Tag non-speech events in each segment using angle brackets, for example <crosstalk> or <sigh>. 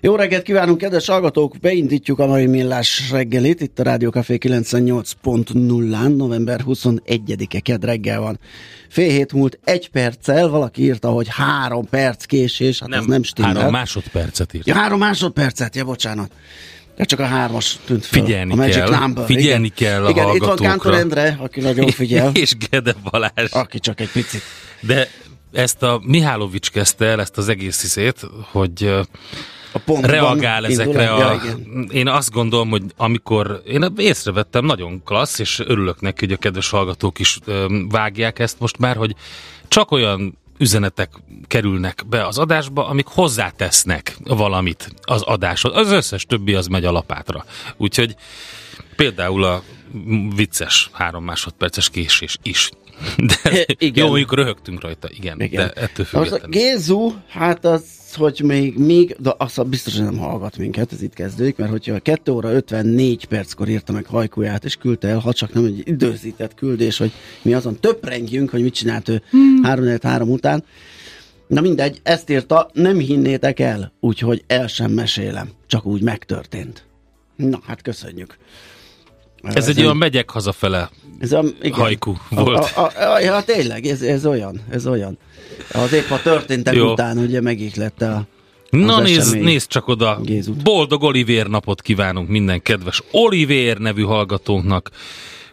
Jó reggelt kívánunk, kedves hallgatók! Beindítjuk a mai millás reggelit, itt a Rádió Café 98.0-án, november 21-e ked reggel van. Fél hét múlt egy perccel, valaki írta, hogy három perc késés, hát nem, ez nem stimmel. Három másodpercet írt. Ja, három másodpercet, ja, bocsánat. De csak a hármas tűnt fel. Figyelni a Magic kell, Number. figyelni igen. kell a Igen, itt van. Kántor Endre, aki nagyon <laughs> figyel, És Gede Balázs. aki csak egy picit. De ezt a Mihálovics kezdte el, ezt az egész hiszét, hogy ö, A pontban reagál ezekre indul, a... Ja, igen. Én azt gondolom, hogy amikor... Én észrevettem, nagyon klassz, és örülök neki, hogy a kedves hallgatók is vágják ezt most már, hogy csak olyan üzenetek kerülnek be az adásba, amik hozzátesznek valamit az adáshoz. Az összes többi az megy a lapátra. Úgyhogy például a vicces három másodperces késés is. De <laughs> Igen. jó, mondjuk röhögtünk rajta, igen, Igen. de ettől Most a függetlenül. Gézu, hát az, hogy még, még de azt biztos, hogy nem hallgat minket, ez itt kezdődik, mert hogyha 2 óra 54 perckor írta meg hajkuját, és küldte el, ha csak nem egy időzített küldés, hogy mi azon töprengjünk, hogy mit csinált ő hmm. 3 3 után. Na mindegy, ezt írta, nem hinnétek el, úgyhogy el sem mesélem, csak úgy megtörtént. Na, hát köszönjük. Ez egy olyan megyek hazafele ez a, igen. hajku volt. A, a, a, ja, tényleg, ez, ez olyan, ez olyan. Az épp a történtek Jó. után ugye megihlette a Na nézd, nézd csak oda, Gézut. boldog Olivér napot kívánunk minden kedves Olivér nevű hallgatónknak,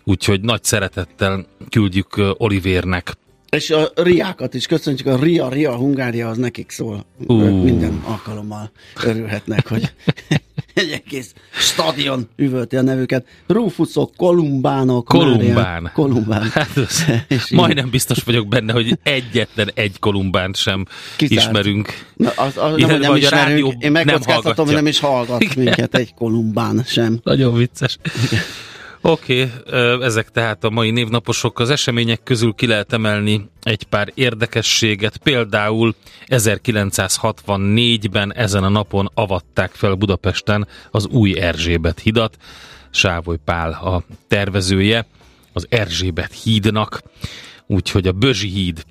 úgyhogy nagy szeretettel küldjük Olivérnek. És a riákat is köszönjük, a Ria, Ria, Hungária az nekik szól. Ú. Ők minden alkalommal örülhetnek, hogy <laughs> egy egész stadion üvölti a nevüket. Rufusok, Kolumbánok, Kolumbán. Márián, Kolumbán. Hát <laughs> így- majdnem biztos vagyok benne, hogy egyetlen egy Kolumbánt sem Kizárt. ismerünk. Na, az, az, nem, hogy nem a ismerünk, én nem megkockáztatom, hogy nem is hallgat Igen. minket egy Kolumbán sem. Nagyon vicces. Oké, okay, ezek tehát a mai névnaposok. Az események közül ki lehet emelni egy pár érdekességet. Például 1964-ben ezen a napon avatták fel Budapesten az új Erzsébet hidat. Sávoly Pál a tervezője az Erzsébet hídnak, úgyhogy a Bözsi híd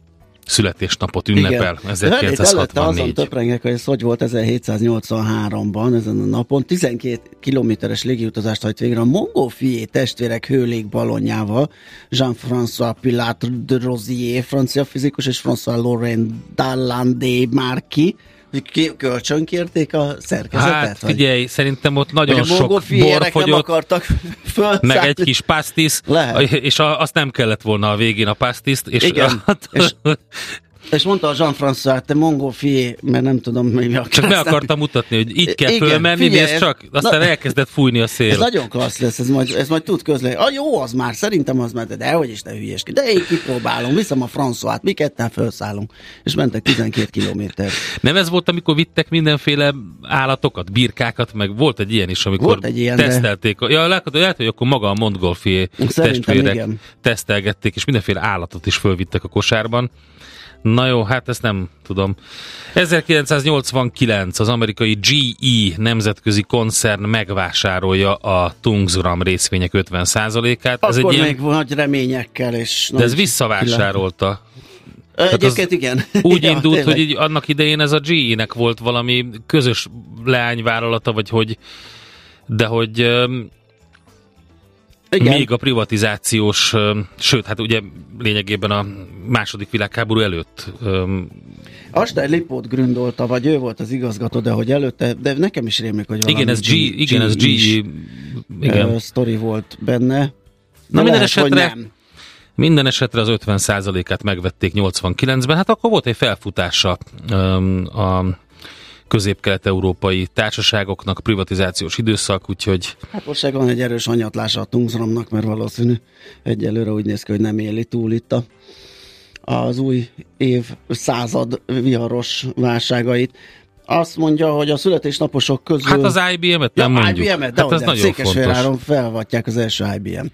születésnapot ünnepel Igen. De hát itt előtte azon 1964. töprengek, hogy ez hogy volt 1783-ban, ezen a napon. 12 kilométeres légiutazást hajt végre a Montgolfier testvérek hőlégballonjával. Jean-François Pilat de Rosier, francia fizikus, és François Laurent Dallandé Marquis. Ki, kölcsönkérték a szerkezetet? Hát vagy? figyelj, szerintem ott nagyon a sok bor fogyott, akartak meg egy kis pásztisz, Lehet. és a, azt nem kellett volna a végén a pásztiszt, és Igen. A, És- <laughs> És mondta a Jean-François, te mongol fié, mert nem tudom, mi a Csak meg akartam mutatni, hogy így kell Igen, fölmenni, figyelj, nézd csak, aztán na- elkezdett fújni a szél. Ez nagyon klassz lesz, ez majd, ez majd tud közleni. Ah, jó, az már, szerintem az már, de hogy is ne hülyeskedj. De én kipróbálom, viszem a François-t, mi ketten felszállunk. És mentek 12 kilométer. Nem ez volt, amikor vittek mindenféle állatokat, birkákat, meg volt egy ilyen is, amikor Volt egy ilyen, tesztelték. De... Ja, látod, lehet, hogy akkor maga a Montgolfié testvérek igen. tesztelgették, és mindenféle állatot is fölvittek a kosárban. Na jó, hát ezt nem tudom. 1989 az amerikai GE nemzetközi koncern megvásárolja a Tungsram részvények 50%-át. Ez Akkor egy ilyen, még nagy reményekkel. És de ez nagy visszavásárolta. Ö, Egyébként igen. <laughs> Úgy Ja, indult, tényleg. hogy így annak idején ez a GE-nek volt valami közös leányvállalata, vagy hogy de hogy Igen. még a privatizációs, sőt, hát ugye lényegében a második világháború előtt öm, Aster Lipót gründolta, vagy ő volt az igazgató, de hogy előtte, de nekem is rémlik, hogy valami igen, ez G, igen, ez GE, igen. sztori volt benne. De Na minden lehet, esetre- nem. Minden esetre az 50%-át megvették 89-ben, hát akkor volt egy felfutása öm, a közép-kelet-európai társaságoknak, privatizációs időszak, úgyhogy Hát most van egy erős anyatlása a Tungsramnak, mert valószínű egyelőre úgy néz ki, hogy nem éli túl itt a, az új év század viharos válságait. Azt mondja, hogy a születésnaposok közül... hát az IBM-et nem ja, mondjuk. IBM-et, de hát ez nem. nagyon fontos. Székesfehérváron felvatják az első IBM.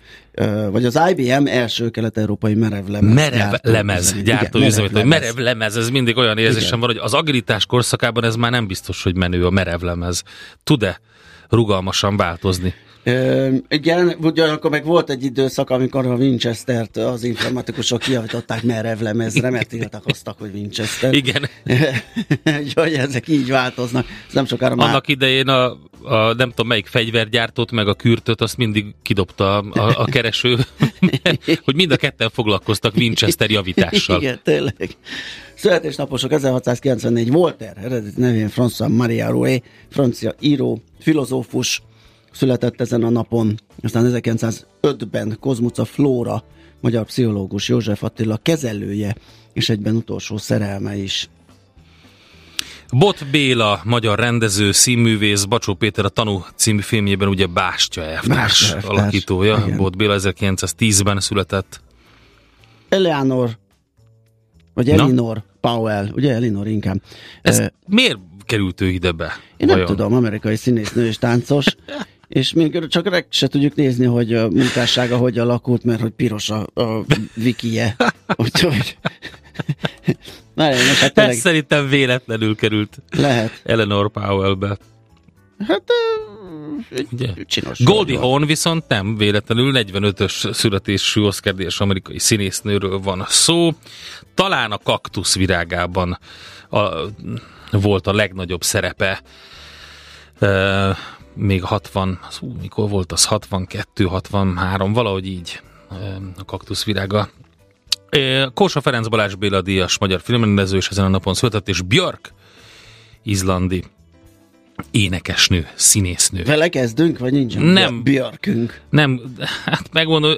Vagy az IBM első kelet-európai merevlemez. Merev gyártó lemez üzem. gyártó Igen, üzemet, hogy merevlemez. merev lemez, ez mindig olyan érzésem Igen. van, hogy az agilitás korszakában ez már nem biztos, hogy menő a merev lemez. Tud-e rugalmasan változni? Ö, igen, ugyanakkor meg volt egy időszak, amikor a Winchester-t az informatikusok kiavították merevlemezre, mert tiltakoztak, hogy Winchester. Igen. <laughs> Úgyhogy ezek így változnak. Ez nem sokára már... Annak idején a, a nem tudom melyik fegyvergyártót, meg a kürtöt, azt mindig kidobta a, a, kereső, <laughs> hogy mind a ketten foglalkoztak Winchester javítással. Igen, tényleg. Születésnaposok 1694 Voltaire, eredeti nevén François Maria Rouet, francia író, filozófus, született ezen a napon. Aztán 1905-ben Kozmuca Flóra, magyar pszichológus József Attila kezelője, és egyben utolsó szerelme is. Bot Béla, magyar rendező, színművész, Bacsó Péter a Tanú című filmjében ugye Bástya elvtárs Bástya elvtárs, alakítója. igen. Bot Béla 1910-ben született. Eleanor, vagy Na? Elinor Powell, ugye Elinor inkább. Ez Ö, miért került ő ide be? Én nem vajon? tudom, amerikai színésznő és táncos, <laughs> és még csak reg se tudjuk nézni, hogy a munkássága hogy alakult, mert hogy piros a, a wikije. Úgyhogy... Várjál, most hát Ez tényleg szerintem véletlenül került lehet. Eleanor Powell-be. Hát Ugye? csinos. Goldie. Hawn viszont nem véletlenül 45-ös születésű Oscar díjas amerikai színésznőről van szó. Talán a kaktusz virágában a, volt a legnagyobb szerepe. Még 60, az, ú, mikor volt az 62, 63, valahogy így a kaktusz virága. E, Kósa Ferenc Balázs Béla díjas magyar filmrendező, és ezen a napon született, és Björk, izlandi énekesnő, színésznő. Vele kezdünk, vagy nincsen? Nem. Björkünk. Nem, hát megmondom,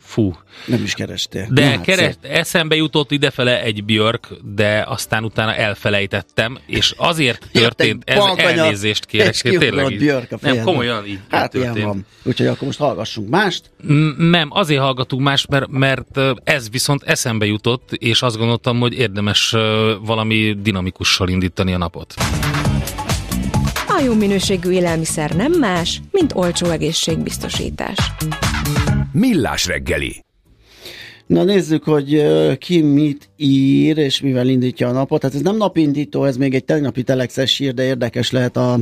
fú. Nem is kerestél. De hát keres, eszembe jutott idefele egy Björk, de aztán utána elfelejtettem, és azért történt, ez elnézést kérek, tényleg. Björk a Nem, komolyan így Hát ilyen történt. van. Úgyhogy akkor most hallgassunk mást. Nem, azért hallgatunk más, mert, mert ez viszont eszembe jutott, és azt gondoltam, hogy érdemes valami dinamikussal indítani a napot. A jó minőségű élelmiszer nem más, mint olcsó egészségbiztosítás. Millás reggeli. Na nézzük, hogy ki mit ír, és mivel indítja a napot. Hát ez nem napindító, ez még egy tegnapi telexes hír, de érdekes lehet a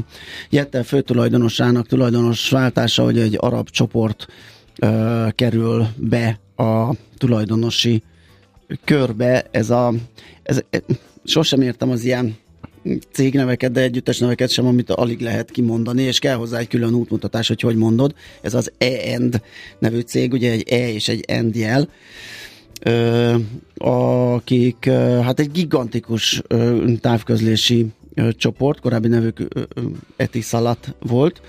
Jettel főtulajdonosának tulajdonos váltása, hogy egy arab csoport ö, kerül be a tulajdonosi körbe. Ez a, ez, e, sosem értem az ilyen cégneveket, de együttes neveket sem, amit alig lehet kimondani, és kell hozzá egy külön útmutatás, hogy hogy mondod. Ez az E-End nevű cég, ugye egy E és egy End jel, ö, akik hát egy gigantikus ö, távközlési csoport, korábbi nevük ö, Etisalat volt,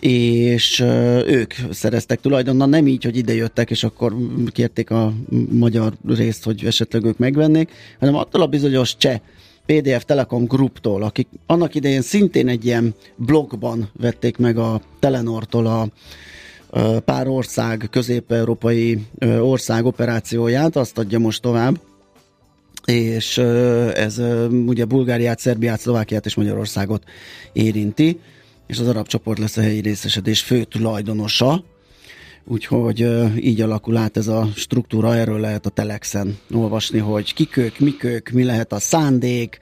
és ők szereztek tulajdonnal, nem így, hogy ide jöttek, és akkor kérték a magyar részt, hogy esetleg ők megvennék, hanem attól a bizonyos cseh PDF Telekom Grouptól, akik annak idején szintén egy ilyen blogban vették meg a Telenortól a pár ország, közép-európai ország operációját, azt adja most tovább, és ez ugye Bulgáriát, Szerbiát, Szlovákiát és Magyarországot érinti, és az arab csoport lesz a helyi részesedés fő tulajdonosa, úgyhogy így alakul át ez a struktúra, erről lehet a Telexen olvasni, hogy kik ők, mik ők, mi lehet a szándék,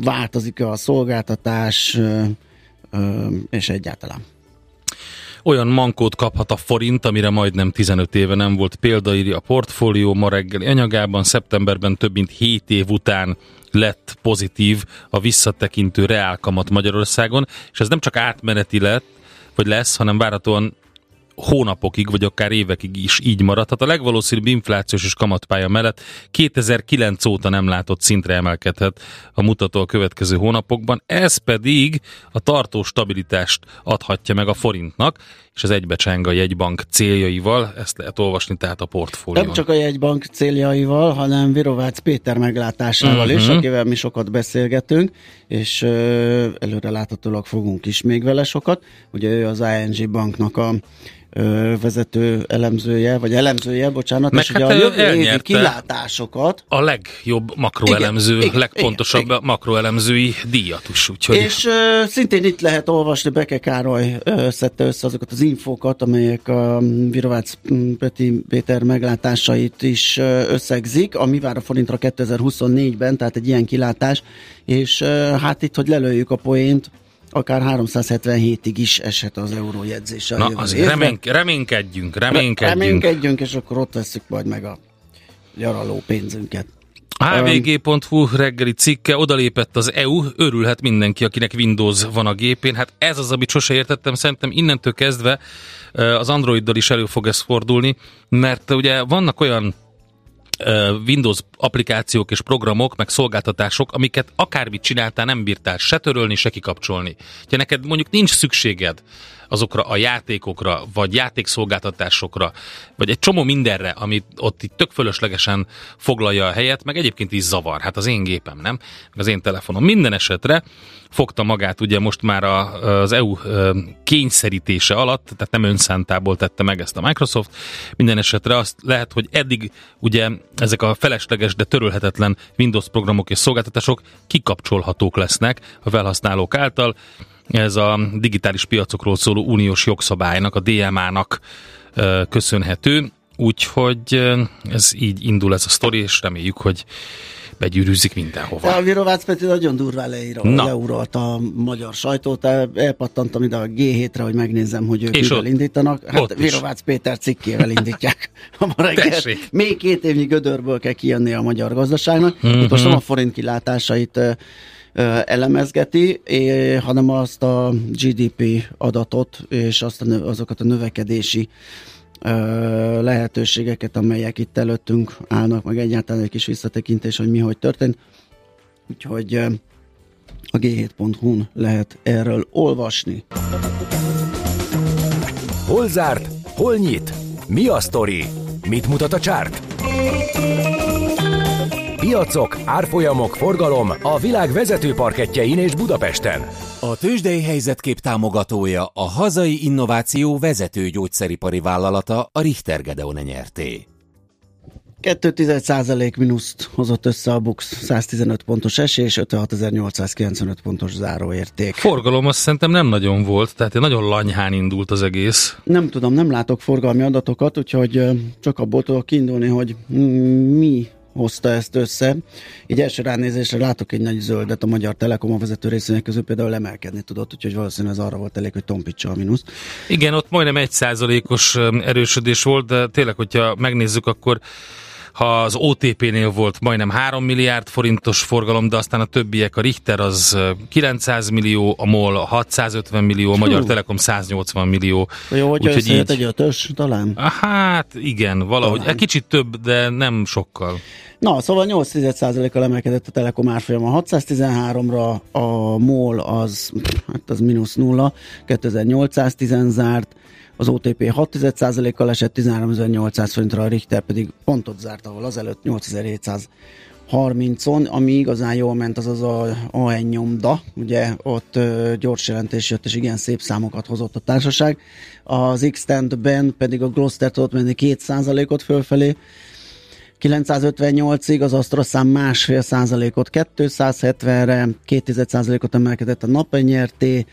változik a szolgáltatás, és egyáltalán. Olyan mankót kaphat a forint, amire majdnem 15 éve nem volt példaírja a portfólió. Ma reggeli anyagában szeptemberben több mint 7 év után lett pozitív a visszatekintő reálkamat Magyarországon, és ez nem csak átmeneti lett, vagy lesz, hanem várhatóan hónapokig, vagy akár évekig is így maradhat. A legvalószínűbb inflációs és kamatpálya mellett 2009 óta nem látott szintre emelkedhet a mutató a következő hónapokban, ez pedig a tartó stabilitást adhatja meg a forintnak, és az egybecseng a jegybank céljaival, ezt lehet olvasni tehát a portfólión. Nem csak a jegybank céljaival, hanem Virovácz Péter meglátásával uh-huh. is, mhm. akivel mi sokat beszélgetünk, és előre láthatólag fogunk is még vele sokat. Ugye ő az ING banknak a vezető elemzője, vagy elemzője, bocsánat, Meg és hát ugye a jövő évi kilátásokat. A legjobb makroelemző, igen, legpontosabb igen, igen. makroelemzői díjat is. Úgyhogy... És uh, szintén itt lehet olvasni, Beke Károly szedte össze azokat az infókat, amelyek a Virovác Peti Péter meglátásait is összegzik, ami vár a forintra 2024-ben, tehát egy ilyen kilátás, és uh, hát itt, hogy lelőjük a poént, akár 377-ig is eshet az eurójegyzése. Na, azért reményk, reménykedjünk, reménykedjünk. Reménykedjünk, és akkor ott veszük majd meg a gyaraló pénzünket. hvg.hu reggeli cikke, odalépett az EU, örülhet mindenki, akinek Windows van a gépén. Hát ez az, amit sose értettem, szerintem innentől kezdve az Androiddal is elő fog ez fordulni, mert ugye vannak olyan Windows applikációk és programok, meg szolgáltatások, amiket akármit csináltál, nem bírtál se törölni, se kikapcsolni. Ha neked mondjuk nincs szükséged azokra a játékokra, vagy játékszolgáltatásokra, vagy egy csomó mindenre, amit ott itt tök fölöslegesen foglalja a helyet, meg egyébként is zavar. Hát az én gépem, nem? Az én telefonom. Minden esetre fogta magát ugye most már a, az EU kényszerítése alatt, tehát nem önszántából tette meg ezt a Microsoft. Minden esetre azt lehet, hogy eddig ugye ezek a felesleges, de törölhetetlen Windows programok és szolgáltatások kikapcsolhatók lesznek a felhasználók által ez a digitális piacokról szóló uniós jogszabálynak, a DMA-nak köszönhető, úgyhogy ez így indul ez a sztori, és reméljük, hogy begyűrűzik mindenhova. A Virovácz Peti nagyon durván leírolt a magyar sajtót, elpattantam ide a G7-re, hogy megnézem, hogy ők mivel indítanak. Hát Virovácz Péter cikkével indítják <laughs> a reggelt. Még két évnyi gödörből kell kijönni a magyar gazdaságnak. Mm-hmm. most nem a forint kilátásait elemezgeti, hanem azt a GDP adatot és azt a, azokat a növekedési lehetőségeket, amelyek itt előttünk állnak, meg egyáltalán egy kis visszatekintés, hogy mi hogy történt. Úgyhogy a g7.hu-n lehet erről olvasni. Hol zárt? Hol nyit? Mi a sztori? Mit mutat a csárt? Piacok, árfolyamok, forgalom a világ vezető parketjein és Budapesten. A tőzsdei helyzetkép támogatója a hazai innováció vezető gyógyszeripari vállalata a Richter Gedeon nyerté. 2,1% mínuszt hozott össze a BUX 115 pontos esés, 56.895 pontos záróérték. Forgalom azt szerintem nem nagyon volt, tehát nagyon lanyhán indult az egész. Nem tudom, nem látok forgalmi adatokat, úgyhogy csak abból tudok kiindulni, hogy mi hozta ezt össze. Így első ránézésre látok egy nagy zöldet a Magyar Telekom a vezető részének közül például emelkedni tudott, úgyhogy valószínűleg ez arra volt elég, hogy tompítsa a mínusz. Igen, ott majdnem egy százalékos erősödés volt, de tényleg, hogyha megnézzük, akkor ha az OTP-nél volt majdnem 3 milliárd forintos forgalom, de aztán a többiek, a Richter az 900 millió, a MOL 650 millió, a Magyar Hú. Telekom 180 millió. Jó, hogy Úgyhogy így... egy ötös talán? Hát igen, valahogy. Talán. Egy kicsit több, de nem sokkal. Na, szóval 8%-kal emelkedett a Telekom árfolyama 613-ra, a MOL az, hát az mínusz nulla, 2810 zárt, az OTP 6%-kal esett 13.800 forintra, a Richter pedig pontot zárt, ahol azelőtt 8730-on, ami igazán jól ment, az az a AN nyomda, ugye ott gyors jelentés jött, és igen szép számokat hozott a társaság. Az x ben pedig a Gloster tudott menni 2%-ot fölfelé, 958-ig, az AstraZán másfél százalékot 270-re, 2 százalékot emelkedett a napenyerté,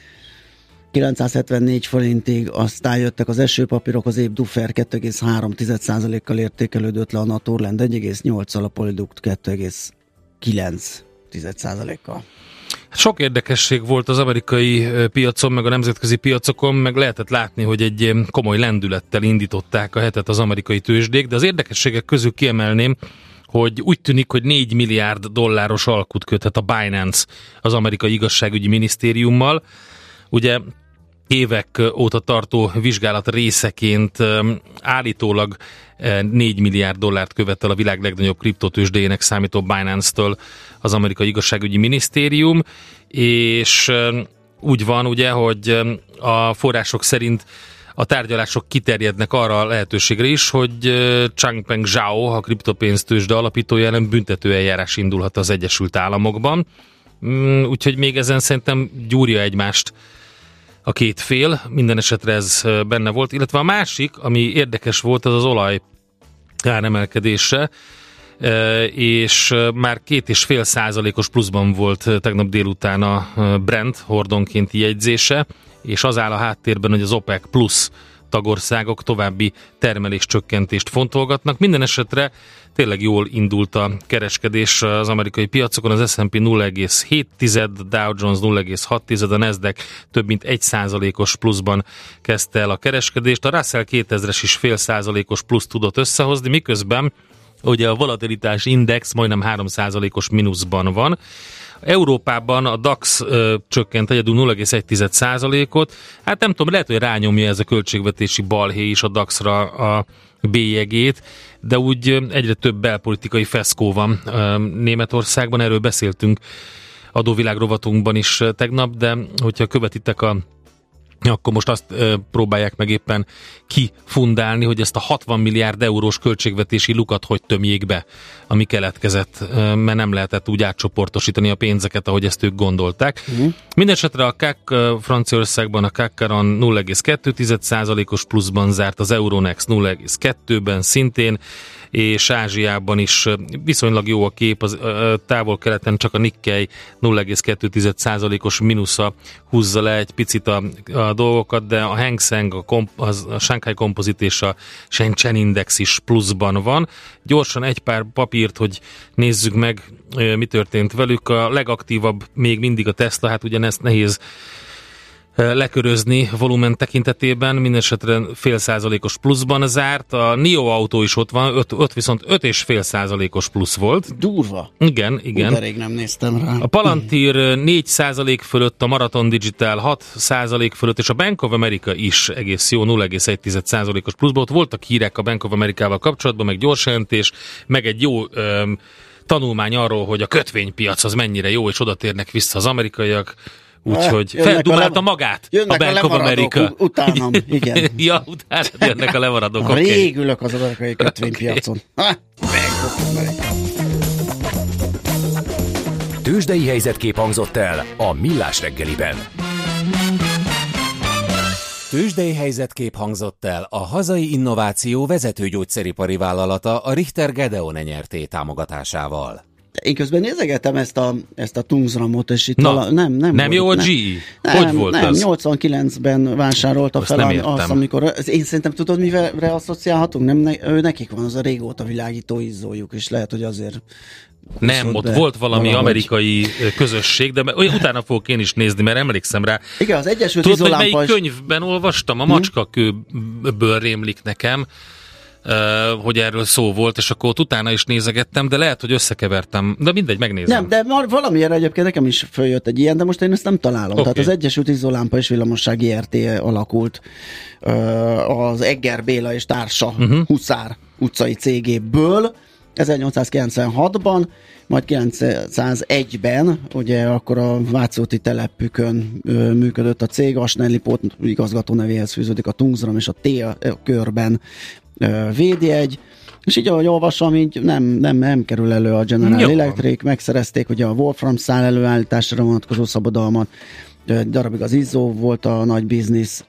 974 forintig, aztán jöttek az esőpapírok, az év Duffer 2,3%-kal értékelődött le a Naturland 1,8-al, a Polyduct 2,9%-kal. Sok érdekesség volt az amerikai piacon, meg a nemzetközi piacokon, meg lehetett látni, hogy egy komoly lendülettel indították a hetet az amerikai tőzsdék, de az érdekességek közül kiemelném, hogy úgy tűnik, hogy 4 milliárd dolláros alkut köthet a Binance az amerikai igazságügyi minisztériummal. Ugye évek óta tartó vizsgálat részeként állítólag 4 milliárd dollárt követel a világ legnagyobb kriptotősdéjének számító Binance-től az amerikai igazságügyi minisztérium, és úgy van ugye, hogy a források szerint a tárgyalások kiterjednek arra a lehetőségre is, hogy Changpeng Zhao, a kriptopénztősde alapítója ellen büntetőeljárás indulhat az Egyesült Államokban. Mm, úgyhogy még ezen szerintem gyúrja egymást a két fél, minden esetre ez benne volt, illetve a másik, ami érdekes volt, az az olaj áremelkedése, és már két és fél százalékos pluszban volt tegnap délután a Brent hordonkénti jegyzése, és az áll a háttérben, hogy az OPEC plusz tagországok további termeléscsökkentést fontolgatnak. Minden esetre tényleg jól indult a kereskedés az amerikai piacokon, az S&P 0,7, Dow Jones 0,6, a Nasdaq több mint 1 százalékos pluszban kezdte el a kereskedést, a Russell 2000-es is fél százalékos plusz tudott összehozni, miközben ugye a volatilitás index majdnem 3 százalékos mínuszban van, Európában a DAX ö, csökkent egyedül 0,1%-ot. Hát nem tudom, lehet, hogy rányomja ez a költségvetési balhé is a DAX-ra a bélyegét, de úgy egyre több belpolitikai feszkó van Németországban, erről beszéltünk adóvilág rovatunkban is tegnap, de hogyha követitek a akkor most azt ö, próbálják meg éppen kifundálni, hogy ezt a 60 milliárd eurós költségvetési lukat hogy tömjék be, ami keletkezett, ö, mert nem lehetett úgy átcsoportosítani a pénzeket, ahogy ezt ők gondolták. Uh-huh. Mindenesetre a KAK Franciaországban a KAK-karon 0,2%-os pluszban zárt, az Euronext 0,2-ben szintén, és Ázsiában is viszonylag jó a kép, az távol-keleten csak a Nikkei 0,2%-os mínusza húzza le egy picit a, a dolgokat, de a Hang Seng, a, komp, az, a Shanghai Composite és a Shenzhen Index is pluszban van. Gyorsan egy pár papírt, hogy nézzük meg, mi történt velük. A legaktívabb még mindig a Tesla, hát ugyanezt nehéz lekörözni volumen tekintetében, mindesetre fél százalékos pluszban zárt. A NIO autó is ott van, 5, viszont 5 és fél százalékos plusz volt. Durva. Igen, igen. Rég nem néztem rá. A Palantir 4 százalék fölött, a Marathon Digital 6 százalék fölött, és a Bank of America is egész jó 0,1 százalékos pluszban. Ott voltak hírek a Bank of America-val kapcsolatban, meg gyors jelentés, meg egy jó öm, tanulmány arról, hogy a kötvénypiac az mennyire jó, és oda térnek vissza az amerikaiak Úgyhogy eh, feldumálta a magát a Bank of America. Utánam, <laughs> igen. ja, utána jönnek a levaradók. <laughs> Okay. Régülök az amerikai kötvénypiacon. <laughs> Okay. Tőzsdei helyzetkép hangzott el a Millás reggeliben. Tőzsdei helyzetkép hangzott el a hazai innováció vezető gyógyszeripari vállalata a Richter Gedeon nyerté támogatásával. Én közben nézegetem ezt a, ezt a Tungsramot, és itt Na, vala, nem, nem, nem jó a G? Nem, hogy volt nem, az? 89-ben vásárolta Azt fel nem azt, amikor, az én szerintem tudod, mivel asszociálhatunk? Nem, ne, ő, nekik van az a régóta világító izzójuk, és lehet, hogy azért Nem, ott be volt valami valahogy. amerikai közösség, de olyan utána fogok én is nézni, mert emlékszem rá. Igen, az Egyesült Tudod, hogy melyik könyvben olvastam? A macskakőből rémlik nekem, hogy erről szó volt, és akkor ott utána is nézegettem, de lehet, hogy összekevertem. De mindegy, megnézem. Nem, de valamiért egyébként nekem is följött egy ilyen, de most én ezt nem találom. Oké. Tehát az Egyesült Izolámpa és Villamossági RT alakult az Egger Béla és társa uh-huh. Huszár utcai cégéből, 1896-ban, majd 901-ben, ugye akkor a Vácóti telepükön ö, működött a cég, a Snellipot igazgató nevéhez fűződik a Tungsram és a T körben védjegy, és így ahogy olvasom, így nem, nem, nem kerül elő a General Jó. Electric, megszerezték ugye a Wolfram szál előállításra vonatkozó szabadalmat, darabig az Izzó volt a nagy biznisz,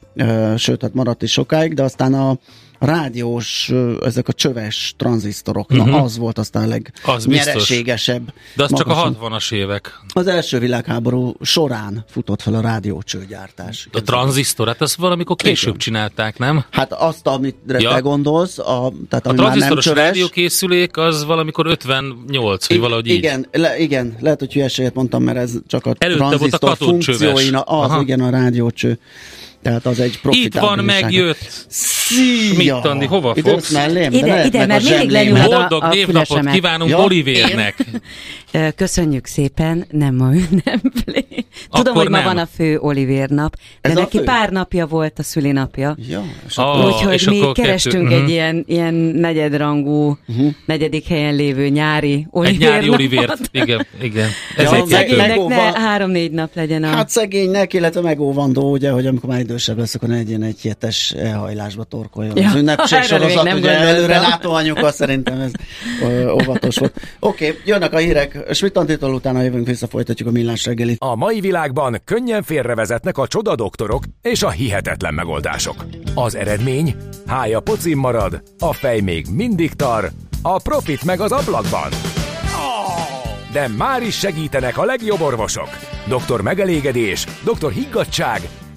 sőt, hát maradt is sokáig, de aztán a rádiós, ezek a csöves tranzisztorok, na Mhm. az volt aztán a Az. De az csak a magasabb. 60-as évek. Az első világháború során futott fel a rádiócsőgyártás. A tranzisztor, hát ezt valamikor később Igen. csinálták, nem? Hát azt, amit Ja. te gondolsz, a, tehát A ami már nem csöves. rádiókészülék az valamikor 58, vagy valahogy így. igen, le, igen, lehet, hogy hülyeséget mondtam, mert ez csak a Előtte volt a tranzisztor funkcióina, az Aha. igen a rádiócső. Tehát az egy Itt van, megjött. Szia! Mit, Andi, hova Ide fogsz? mellém? De Ide, ide, mert a mindig lenyúlod a- Boldog a névnapot fülesemet. kívánunk Ja, Olivérnek. Köszönjük szépen, nem ma ünnepli. Tudom, Akkor hogy ma nem. van a fő Olivér nap, de Ez neki pár napja volt a szülinapja. Ja, és akkor- Úgyhogy és mi kerestünk kettő- egy mhm. ilyen, ilyen negyedrangú, Uh-huh. negyedik helyen lévő nyári Egy Olivér nyári napot. Olivért. Igen, igen. Ja, Ez meg- egy. Szegénynek ne Megóva- három-négy nap legyen a... Hát szegénynek, illetve megóvandó, ugye, hogy amikor már idősebb lesz, akkor ne egy ilyen egyhetes elhajlásba torkoljon. Ja, az ünnepség sorozat, nem ugye gondoltam. előre látó anyuka, szerintem ez ö, óvatos volt. Oké, okay, jönnek a hírek, Schmidt Antitól utána jövünk vissza, folytatjuk a millás reggelit. A mai világban könnyen félrevezetnek a csoda doktorok és a hihetetlen megoldások. Az eredmény? Hája pocim marad, a fej még mindig tar, a profit meg az ablakban. De már is segítenek a legjobb orvosok. Doktor megelégedés, doktor higgadság,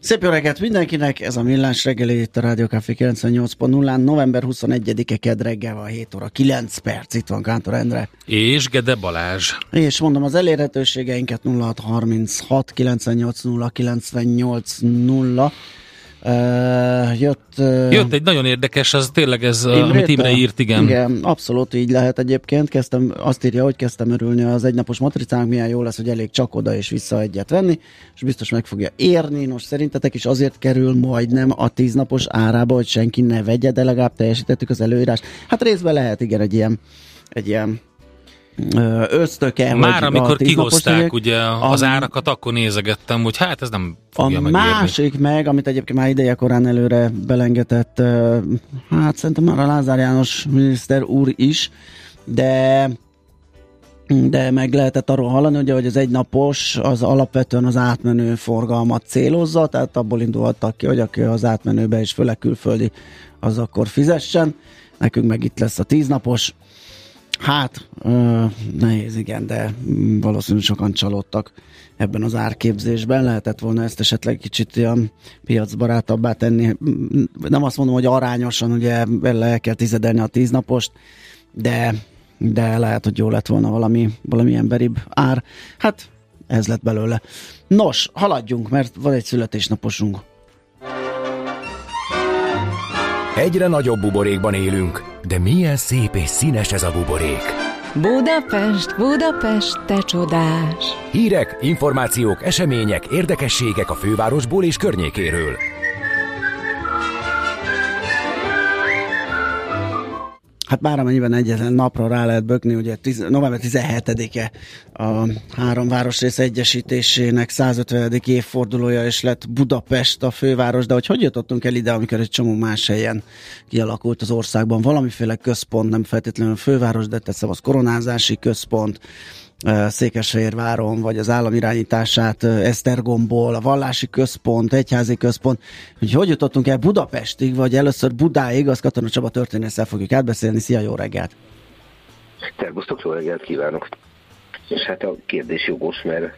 Szép jó reggelt mindenkinek, ez a Millás reggeli itt a Rádió Café 98.0-án, november 21-e kedd reggel van 7 óra 9 perc, itt van Kántor Endre. És Gede Balázs. És mondom az elérhetőségeinket 0636 98 0 98 0. Uh, jött... Uh, Jött egy nagyon érdekes, az tényleg ez, uh, amit? Imre írt, igen. Igen, abszolút így lehet egyébként. Kezdtem, azt írja, hogy kezdtem örülni az egynapos matricának, milyen jó lesz, hogy elég csak oda és vissza egyet venni, és biztos meg fogja érni. Nos, szerintetek is azért kerül majdnem a tíznapos árába, hogy senki ne vegye, de legalább teljesítettük az előírást. Hát részben lehet, igen, egy ilyen, egy ilyen ösztöke. Már a amikor kihozták legyek. ugye az A- árakat, akkor nézegettem, hogy hát ez nem A fogja megérni. másik meg, amit egyébként már ideje korán előre belengetett, hát szerintem már a Lázár János miniszter úr is, de de meg lehetett arról hallani, ugye, hogy az egynapos az alapvetően az átmenő forgalmat célozza, tehát abból indultak ki, hogy aki az átmenőbe és főleg külföldi, az akkor fizessen. Nekünk meg itt lesz a tíznapos. Hát, ö, nehéz, igen, de valószínűleg sokan csalódtak ebben az árképzésben. Lehetett volna ezt esetleg kicsit olyan piacbarátabbá tenni. Nem azt mondom, hogy arányosan, ugye le kell tizedelni a tíznapost, de, de lehet, hogy jó lett volna valami, valami emberibb ár. Hát, ez lett belőle. Nos, haladjunk, mert van egy születésnaposunk. Egyre nagyobb buborékban élünk, de milyen szép és színes ez a buborék. Budapest, Budapest, te csodás! Hírek, információk, események, érdekességek a fővárosból és környékéről. Hát már amennyiben egyetlen napra rá lehet bökni, ugye tiz, november 17-e a három városrész egyesítésének 150. évfordulója, és lett Budapest a főváros, de hogy hogy jutottunk el ide, amikor egy csomó más helyen kialakult az országban valamiféle központ, nem feltétlenül főváros, de teszem az koronázási központ, Székesfehérváron, vagy az állam irányítását Esztergomból, a vallási központ, egyházi központ, hogy hogy jutottunk el Budapestig, vagy először Budáig, az Katona Csaba történésszel fogjuk átbeszélni. Szia, jó reggelt! Szervusztok, jó reggelt kívánok! És hát a kérdés jogos, mert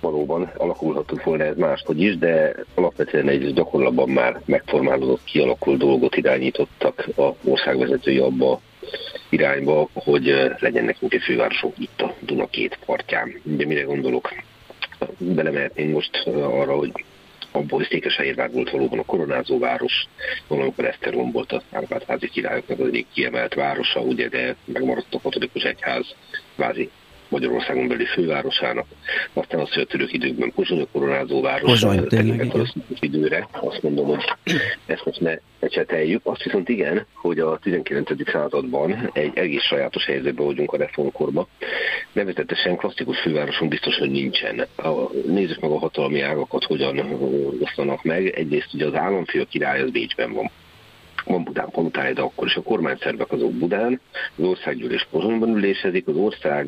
valóban alakulhatott volna ez máshogy is, de alapvetően egy gyakorlatban már megformálódott, kialakult dolgot irányítottak a országvezetői abba irányba, hogy legyen nekünk egy fővárosunk itt a Duna két partján. Ugye mire gondolok? Belemehetnénk most arra, hogy abból, hogy Székesfehérvár volt valóban a koronázó város, valamikor Esztergom volt a Árpád-házi királyoknak az egyik kiemelt városa, ugye, de megmaradt a katolikus egyház vázi Magyarországon belüli fővárosának, aztán az, hogy a török időkben Pozsony koronázó város Pozsony, tényleg, az időre, azt mondom, hogy ezt most ne ecseteljük. Azt viszont igen, hogy a 19. században egy egész sajátos helyzetbe vagyunk a reformkorba. Nevezetesen klasszikus fővároson biztos, hogy nincsen. Nézzük meg a hatalmi ágakat, hogyan osztanak meg. Egyrészt ugye az államfő a király az Bécsben van van Budán palotája, de akkor is a kormányszervek azok Budán, az országgyűlés Pozsonyban ülésezik, az ország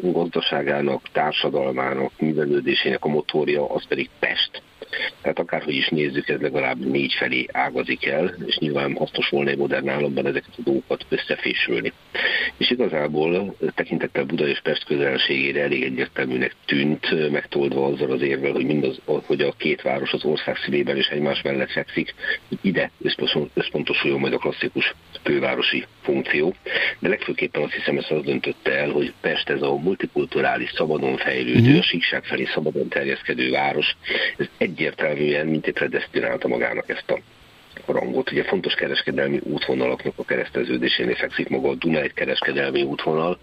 gazdaságának, társadalmának, művelődésének a motorja az pedig Pest. Tehát akárhogy is nézzük, ez legalább négy felé ágazik el, és nyilván hasznos volna egy modern államban ezeket a dolgokat összefésülni. És igazából tekintettel Buda és Pest közelségére elég egyértelműnek tűnt, megtoldva azzal az érvel, hogy mindaz, hogy a két város az ország szívében és egymás mellett fekszik, ide összpontosuljon majd a klasszikus fővárosi funkció. De legfőképpen azt hiszem, ezt az döntötte el, hogy Pest ez a multikulturális, szabadon fejlődő, mm-hmm. a síkság felé szabadon terjeszkedő város, ez egyértelműen mint predestinálta magának ezt a rangot. Ugye fontos kereskedelmi útvonalaknak a kereszteződésénél fekszik maga a Duna egy kereskedelmi útvonal,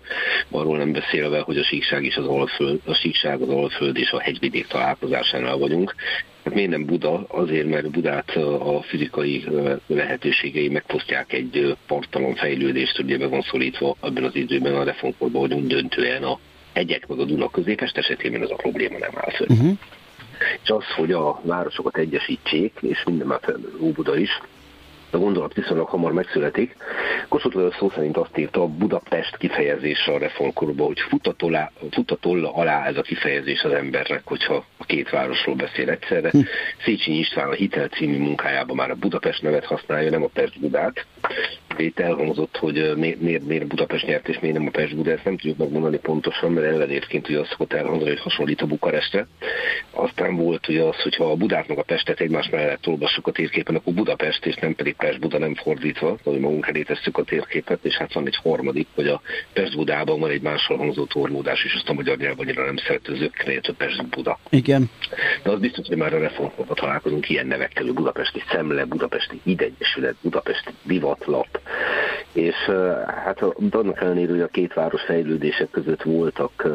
arról nem beszélve, hogy a síkság is az alföld, a síkság, az alföld és a hegyvidék találkozásánál vagyunk. Hát miért nem Buda? Azért, mert Budát a fizikai lehetőségei megfosztják egy partalan fejlődést, ugye be van szorítva ebben az időben a reformkorban vagyunk döntően a hegyek meg a Duna középest esetében ez a probléma nem áll föl. Uh-huh és az, hogy a városokat egyesítsék, és minden már Óbuda is, a gondolat viszonylag hamar megszületik. Kossuth Lajos szó szerint azt írta a Budapest kifejezése a reformkorban, hogy futatolla alá ez a kifejezés az embernek, hogyha a két városról beszél egyszerre. Hm. Széchenyi István a Hitel című munkájában már a Budapest nevet használja, nem a Pest Budát. Itt elhangzott, hogy miért, miért, miért Budapest nyert és miért nem a Pest Buda, ezt nem tudjuk megmondani pontosan, mert ellenérként ugye azt szokott elhangzani, hogy hasonlít a Bukarestre. Aztán volt ugye az, hogyha a Budát meg a Pestet egymás mellett olvassuk a térképen, akkor Budapest és nem pedig Pest-Buda nem fordítva, hogy magunk elé tesszük a térképet, és hát van egy harmadik, hogy a Pest-Budában van egy máshol hangzó torlódás, és azt a magyar nyelv annyira nem szerető zökkre, a Pest-Buda. Igen. De az biztos, hogy már a reformkorban találkozunk ilyen nevekkel, hogy Budapesti Szemle, Budapesti Idegyesület, Budapesti Divatlap, és hát annak ellenére, hogy a két város fejlődések között voltak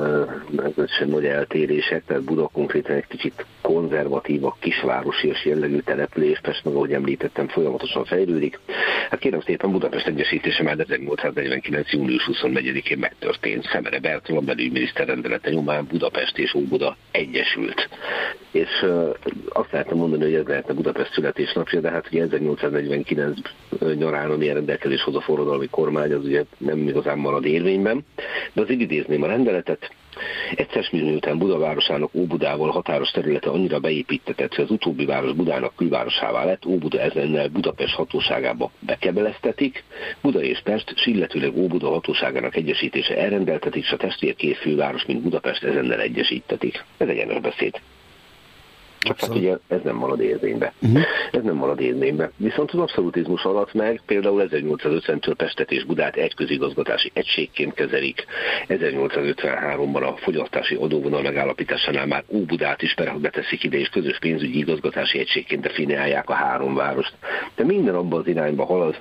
meglehetősen nagy eltérések, tehát Buda konkrétan egy kicsit konzervatívabb, kisvárosi és jellegű település, Pest meg ahogy említettem, folyamatosan fejlődik. Hát kérem szépen, Budapest egyesítése már 1849. június 24-én megtörtént. Szemere Bertalan belügyminiszter rendelete nyomán Budapest és Óbuda egyesült. És azt lehetne mondani, hogy ez lehetne Budapest születésnapja, de hát ugye 1849 nyarán, ami rendelkezés hoz a forradalmi kormány, az ugye nem igazán marad érvényben. De az idézném a rendeletet, Egyszer miután Budavárosának Óbudával határos területe annyira beépítetett, hogy az utóbbi város Budának külvárosává lett, Óbuda ezennel Budapest hatóságába bekebeleztetik, Buda és Pest, s illetőleg Óbuda hatóságának egyesítése elrendeltetik, és a testvérkét főváros, mint Budapest ezennel egyesítetik. Ez egyenes beszéd. Csak hát ugye ez nem marad érvénybe. Uh-huh. Ez nem marad érvénybe. Viszont az abszolutizmus alatt meg például 1850-től Pestet és Budát egy közigazgatási egységként kezelik. 1853-ban a fogyasztási adóvonal megállapításánál már Óbudát is beteszik ide, és közös pénzügyi igazgatási egységként definiálják a három várost. De minden abban az irányba halad,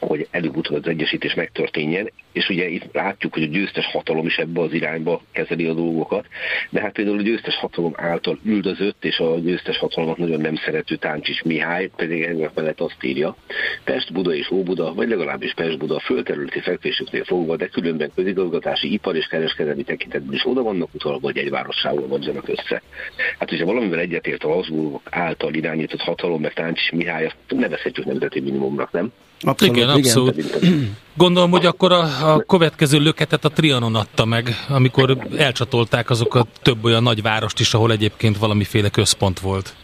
hogy előbb-utóbb az egyesítés megtörténjen, és ugye itt látjuk, hogy a győztes hatalom is ebbe az irányba kezeli a dolgokat, de hát például a győztes hatalom által üldözött, és a győztes hatalmat nagyon nem szerető Táncsis Mihály, pedig ennek mellett azt írja, Pest, Buda és Óbuda, vagy legalábbis Pest, Buda földterületi fekvésüknél fogva, de különben közigazgatási, ipar és kereskedelmi tekintetben is oda vannak utalva, hogy egy várossával vonzanak össze. Hát, hogyha valamivel egyetért a Habsburgok által irányított hatalom, meg Táncsis Mihály, azt nevezhetjük nemzeti minimumnak, nem? Abszolút, igen, abszolút. Igen. Gondolom, hogy akkor a, a következő löketet a Trianon adta meg, amikor elcsatolták azokat több olyan nagy várost is, ahol egyébként valamiféle központ volt.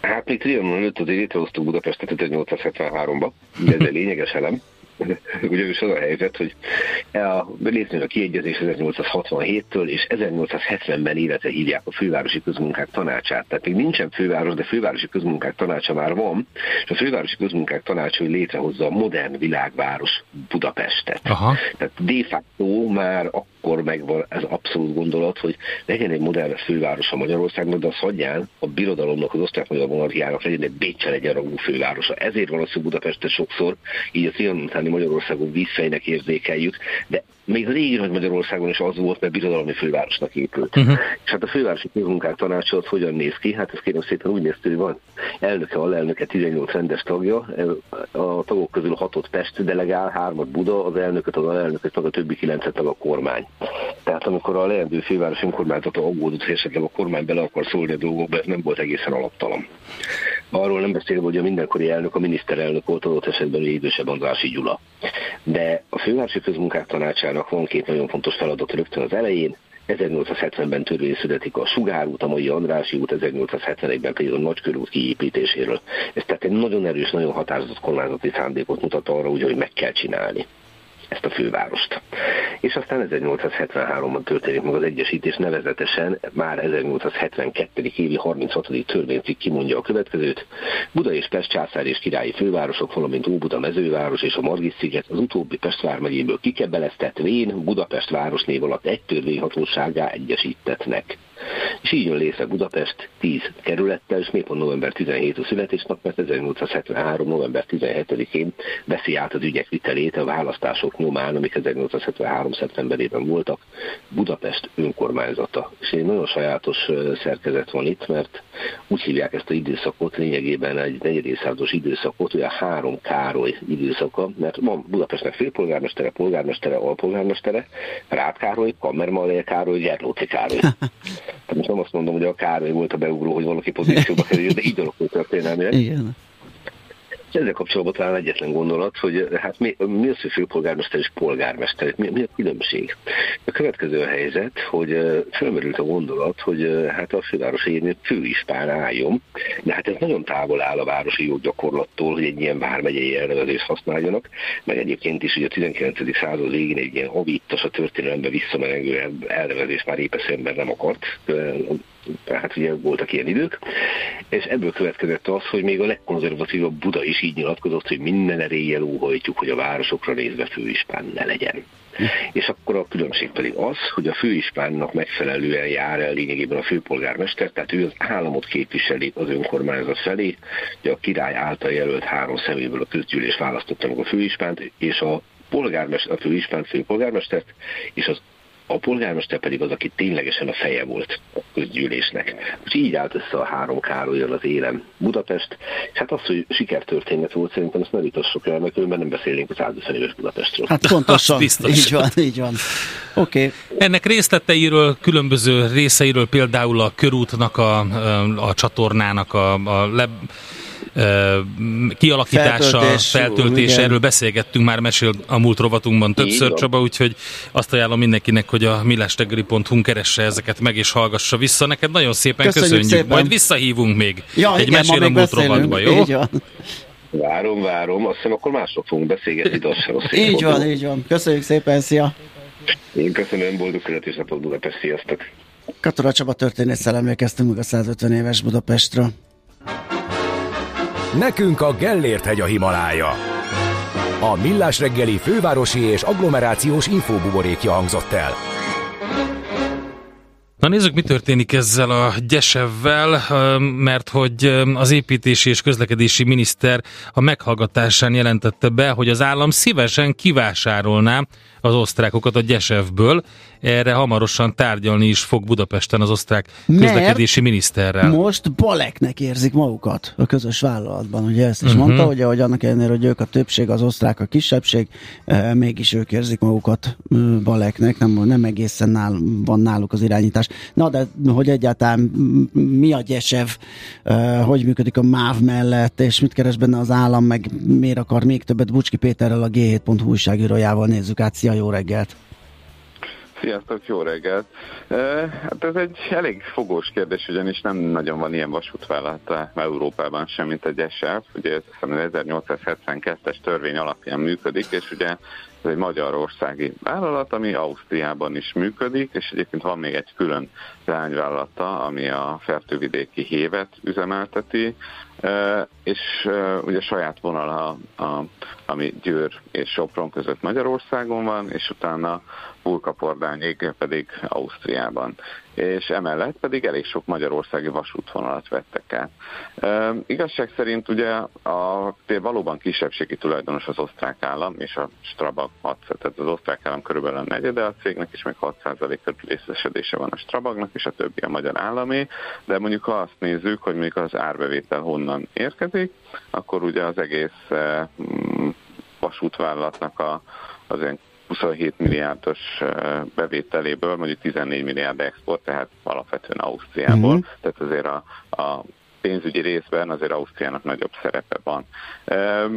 Hát még Trianon előtt azért létrehoztuk Budapestet 1873-ba, de ez egy lényeges elem. <laughs> Ugyanis az a helyzet, hogy a, létrejön a kiegyezés 1867-től, és 1870-ben életre hívják a fővárosi közmunkák tanácsát. Tehát még nincsen főváros, de fővárosi közmunkák tanácsa már van, és a fővárosi közmunkák tanácsa, hogy létrehozza a modern világváros Budapestet. Aha. Tehát de facto már akkor megvan ez abszolút gondolat, hogy legyen egy modern főváros a Magyarországnak, de az hagyján a birodalomnak, az osztrák-magyar monarchiának legyen egy Bécsel egyenrangú fővárosa. Ezért van az, hogy Budapestet sokszor így a trianontáni Magyarországon vízfejnek érzékeljük, de még régi nagy Magyarországon is az volt, mert birodalmi fővárosnak épült. Uh-huh. És hát a fővárosi közmunkák tanácsa hogyan néz ki? Hát ez kérem szépen úgy néz ki, hogy van elnöke, alelnöke, 18 rendes tagja, a tagok közül hatot Pest delegál, hármat Buda, az elnököt, az alelnököt, tag a többi kilencet tag a kormány. Tehát amikor a leendő főváros önkormányzata aggódott, hogy esetleg a kormány bele akar szólni a dolgokba, ez nem volt egészen alaptalan. Arról nem beszélve, hogy a mindenkori elnök, a miniszterelnök volt adott esetben idősebb Andrási Gyula. De a fővárosi közmunkák tanácsának van két nagyon fontos feladat rögtön az elején. 1870-ben törvény születik a Sugárút, a mai Andrási út, 1871-ben pedig a Nagykörút kiépítéséről. Ez tehát egy nagyon erős, nagyon határozott kormányzati szándékot mutat arra, úgy, hogy meg kell csinálni ezt a fővárost. És aztán 1873-ban történik meg az egyesítés, nevezetesen már 1872. évi 36. törvénycikk kimondja a következőt. Buda és Pest császár és királyi fővárosok, valamint Óbuda mezőváros és a Margis sziget az utóbbi Pest vármegyéből kikebeleztett vén Budapest városnév alatt egy törvényhatóságá egyesítetnek. És így jön létre Budapest 10 kerülettel, és miért november 17 a születésnap, mert 1873. november 17-én veszi át az ügyek vitelét a választások nyomán, amik 1873. szeptemberében voltak, Budapest önkormányzata. És egy nagyon sajátos szerkezet van itt, mert úgy hívják ezt a időszakot, lényegében egy negyedészázados időszakot, olyan három Károly időszaka, mert van Budapestnek főpolgármestere, polgármestere, alpolgármestere, Rád Károly, Kammermalér Károly, Gyerlóci Károly. <laughs> Tehát most nem azt mondom, hogy a Károly volt a beugró, hogy valaki pozícióba kerüljön, de így alakult történelmileg. Igen. Ezzel kapcsolatban talán egyetlen gondolat, hogy hát mi, mi az, hogy főpolgármester és polgármester, mi, mi a különbség? A következő a helyzet, hogy felmerült a gondolat, hogy hát a főváros egyébként főispán álljon, de hát ez nagyon távol áll a városi joggyakorlattól, hogy egy ilyen vármegyei elnevezést használjanak, meg egyébként is, hogy a 19. század végén egy ilyen avittas a történelembe visszamenengő elnevezést már épp ember nem akart, tehát ugye voltak ilyen idők, és ebből következett az, hogy még a legkonzervatívabb Buda is így nyilatkozott, hogy minden eréllyel óhajtjuk, hogy a városokra nézve főispán ne legyen. És akkor a különbség pedig az, hogy a főispánnak megfelelően jár el lényegében a főpolgármester, tehát ő az államot képviseli az önkormányzat felé, hogy a király által jelölt három szeméből a közgyűlés választotta meg a főispánt, és a polgármester, a főispán főpolgármestert, és az a polgármester pedig az, aki ténylegesen a feje volt a közgyűlésnek. És így állt össze a három Károlyjal az élem Budapest, és hát az, hogy sikertörténet volt, szerintem ezt ne vitassuk el, mert nem beszélnénk a 150 éves Budapestről. Hát pontosan, <laughs> biztos. így van, így van. Oké. Okay. Ennek részleteiről, különböző részeiről, például a körútnak, a, a csatornának a, a le, kialakítása, feltöltés, feltöltés erről beszélgettünk már, mesél a múlt rovatunkban többször Csaba, úgyhogy azt ajánlom mindenkinek, hogy a millástegeri.hu keresse ezeket meg és hallgassa vissza. Neked nagyon szépen köszönjük, köszönjük szépen. majd visszahívunk még ja, egy igen, mesél a múlt rovatba, jó? Várom, várom, azt hiszem akkor mások fogunk beszélgetni, de az sem rossz. Így van, így van. Köszönjük szépen, szia! Én köszönöm, boldog születésnapot Budapest, sziasztok! Katora Csaba történésszel emlékeztünk meg a 150 éves Budapestről. Nekünk a Gellért hegy a Himalája. A Millás reggeli fővárosi és agglomerációs infóbuborékja hangzott el. Na nézzük, mi történik ezzel a gyesevvel, mert hogy az építési és közlekedési miniszter a meghallgatásán jelentette be, hogy az állam szívesen kivásárolná az osztrákokat a Gyesevből. Erre hamarosan tárgyalni is fog Budapesten az osztrák közlekedési Mert miniszterrel. most baleknek érzik magukat a közös vállalatban. Ugye ezt is uh-huh. mondta, ugye, hogy annak ellenére, hogy ők a többség, az osztrák a kisebbség, eh, mégis ők érzik magukat eh, baleknek, nem, nem egészen nál, van náluk az irányítás. Na, de hogy egyáltalán mi a gyesev, hogy működik a MÁV mellett, és mit keres benne az állam, meg miért akar még többet Bucski Péterrel a G7.hu újságírójával nézzük át. Szia, jó reggelt! Sziasztok, jó reggelt! Hát ez egy elég fogós kérdés, ugyanis nem nagyon van ilyen vasútvállalat Európában sem, mint egy SF. Ugye ez a 1872-es törvény alapján működik, és ugye ez egy magyarországi vállalat, ami Ausztriában is működik, és egyébként van még egy külön lányvállalata, ami a fertővidéki hévet üzemelteti, és ugye saját vonala, ami Győr és Sopron között Magyarországon van, és utána Pulkapordányig pedig Ausztriában. És emellett pedig elég sok magyarországi vasútvonalat vettek át. E, igazság szerint ugye a, valóban kisebbségi tulajdonos az osztrák állam, és a Strabag 6, tehát az osztrák állam körülbelül a negyede a cégnek, és meg 6% körül részesedése van a Strabagnak, és a többi a magyar állami, de mondjuk ha azt nézzük, hogy mondjuk az árbevétel honnan érkezik, akkor ugye az egész e, vasútvállalatnak a, az 27 milliárdos bevételéből mondjuk 14 milliárd export, tehát alapvetően Ausztriából. Mm-hmm. Tehát azért a, a pénzügyi részben azért Ausztriának nagyobb szerepe van.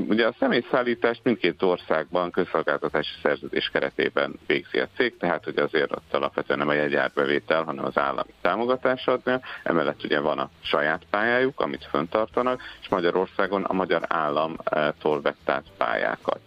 Ugye a személyszállítást mindkét országban közszolgáltatási szerződés keretében végzi a cég, tehát hogy azért ott alapvetően nem a jegyárbevétel, hanem az állami támogatás adni. Emellett ugye van a saját pályájuk, amit föntartanak, és Magyarországon a magyar államtól vett át pályákat.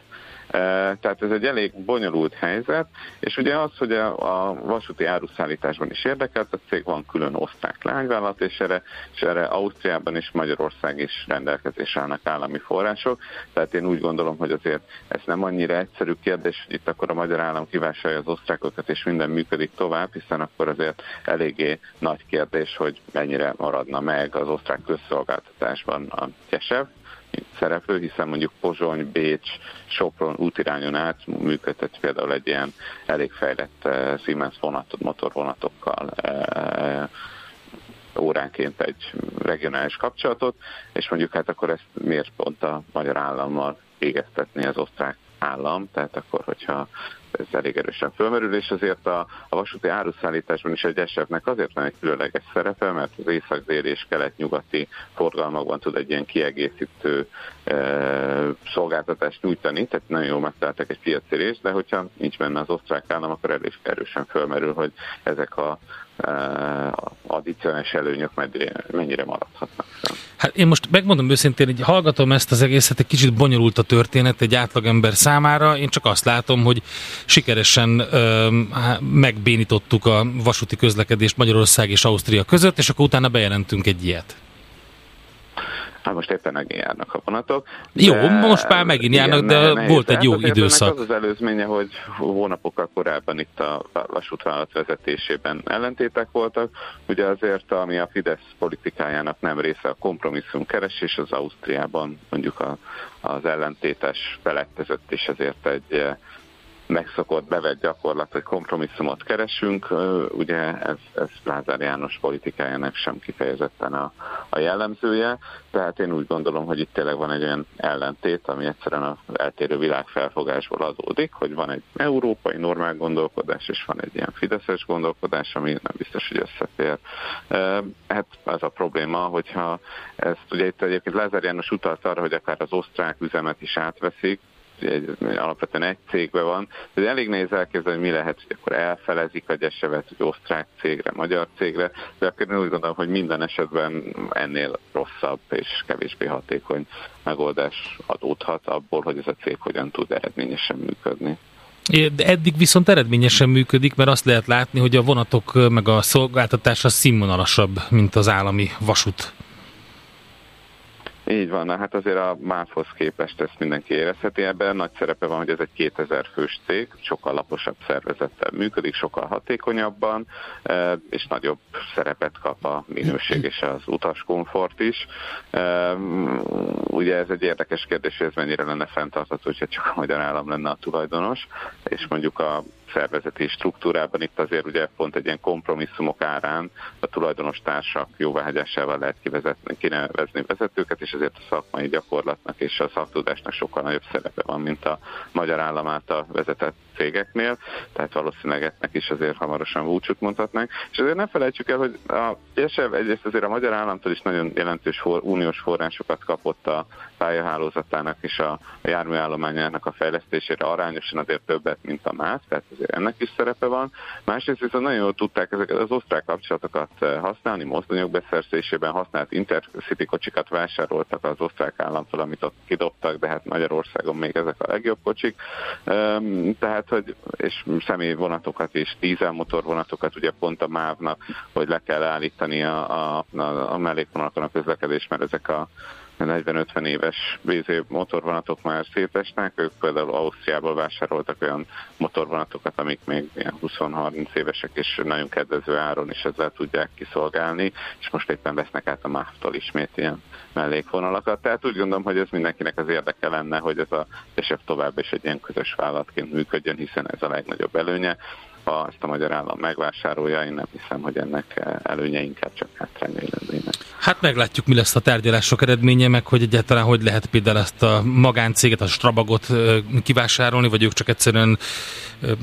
Tehát ez egy elég bonyolult helyzet, és ugye az, hogy a, a vasúti áruszállításban is érdekelt, a cég van külön osztrák lányvállalat, és erre, és erre Ausztriában és Magyarország is rendelkezés állnak állami források, tehát én úgy gondolom, hogy azért ez nem annyira egyszerű kérdés, hogy itt akkor a magyar állam kivásárolja az osztrákokat, és minden működik tovább, hiszen akkor azért eléggé nagy kérdés, hogy mennyire maradna meg az osztrák közszolgáltatásban a Gyesev, szereplő, hiszen mondjuk Pozsony, Bécs, Sopron útirányon át működtet például egy ilyen elég fejlett uh, Siemens vonatot, motorvonatokkal uh, óránként egy regionális kapcsolatot, és mondjuk hát akkor ezt miért pont a magyar állammal végeztetni az osztrák állam, tehát akkor, hogyha ez elég erősen fölmerül, és azért a, a vasúti áruszállításban is egy esetnek azért van egy különleges szerepe, mert az észak és kelet-nyugati forgalmakban tud egy ilyen kiegészítő e, szolgáltatást nyújtani, tehát nagyon jól megtaláltak egy piaci részt, de hogyha nincs benne az osztrák állam, akkor elég erősen fölmerül, hogy ezek a addicionális előnyök mennyire, maradhatnak Hát én most megmondom őszintén, hogy hallgatom ezt az egészet, egy kicsit bonyolult a történet egy átlagember számára. Én csak azt látom, hogy sikeresen ö, megbénítottuk a vasúti közlekedést Magyarország és Ausztria között, és akkor utána bejelentünk egy ilyet. Hát most éppen megint járnak a vonatok. Jó, most már megint igen, járnak, de volt egy jó időszak. Az az előzménye, hogy hónapokkal korábban itt a vasútvállalat vezetésében ellentétek voltak. Ugye azért, ami a Fidesz politikájának nem része a kompromisszum keresés, az Ausztriában mondjuk a, az ellentétes felek között is ezért egy megszokott, bevett gyakorlat, hogy kompromisszumot keresünk. Ugye ez, ez Lázár János politikájának sem kifejezetten a, a jellemzője, tehát én úgy gondolom, hogy itt tényleg van egy olyan ellentét, ami egyszerűen az eltérő világfelfogásból adódik, hogy van egy európai normál gondolkodás, és van egy ilyen fideszes gondolkodás, ami nem biztos, hogy összefér. Hát ez a probléma, hogyha ezt ugye itt egyébként Lázár János utalt arra, hogy akár az osztrák üzemet is átveszik, egy, alapvetően egy cégben van. Ez elég nehéz elképzelni, hogy mi lehet, hogy akkor elfelezik a gyesevet, hogy osztrák cégre, magyar cégre, de akkor én úgy gondolom, hogy minden esetben ennél rosszabb és kevésbé hatékony megoldás adódhat abból, hogy ez a cég hogyan tud eredményesen működni. De eddig viszont eredményesen működik, mert azt lehet látni, hogy a vonatok meg a szolgáltatás a színvonalasabb, mint az állami vasút így van, hát azért a MÁV-hoz képest ezt mindenki érezheti ebben. Nagy szerepe van, hogy ez egy 2000 fős cég, sokkal laposabb szervezettel működik, sokkal hatékonyabban, e, és nagyobb szerepet kap a minőség és az utaskomfort is. E, ugye ez egy érdekes kérdés, hogy ez mennyire lenne fenntartható, hogyha csak a magyar állam lenne a tulajdonos, és mondjuk a szervezeti struktúrában. Itt azért ugye pont egy ilyen kompromisszumok árán a tulajdonos társak jóváhagyásával lehet kivezetni, kinevezni vezetőket, és ezért a szakmai gyakorlatnak és a szaktudásnak sokkal nagyobb szerepe van, mint a magyar állam által vezetett cégeknél, tehát valószínűleg ennek is azért hamarosan búcsút mondhatnánk. És azért ne felejtsük el, hogy a ESEV egyrészt azért a magyar államtól is nagyon jelentős for, uniós forrásokat kapott a pályahálózatának és a, járműállományának a fejlesztésére arányosan azért többet, mint a MÁV, tehát ennek is szerepe van. Másrészt viszont nagyon jól tudták ezeket az osztrák kapcsolatokat eh, használni, mozdonyok beszerzésében használt intercity kocsikat vásároltak az osztrák államtól, amit ott kidobtak, de hát Magyarországon még ezek a legjobb kocsik. Tehát, hogy, és személyvonatokat és dízelmotorvonatokat ugye pont a MÁV-nak, hogy le kell állítani a, a, a mellékvonalakon a közlekedés, mert ezek a 40-50 éves VZ motorvonatok már szétesnek, ők például Ausztriából vásároltak olyan motorvonatokat, amik még ilyen 20-30 évesek, és nagyon kedvező áron is ezzel tudják kiszolgálni, és most éppen vesznek át a MÁV-tól ismét ilyen mellékvonalakat. Tehát úgy gondolom, hogy ez mindenkinek az érdeke lenne, hogy ez a TSF tovább is egy ilyen közös vállalatként működjön, hiszen ez a legnagyobb előnye ha ezt a magyar állam megvásárolja, én nem hiszem, hogy ennek előnye inkább csak hátrányai lennének. Hát meglátjuk, mi lesz a tárgyalások eredménye, meg hogy egyáltalán hogy lehet például ezt a magáncéget, a Strabagot kivásárolni, vagy ők csak egyszerűen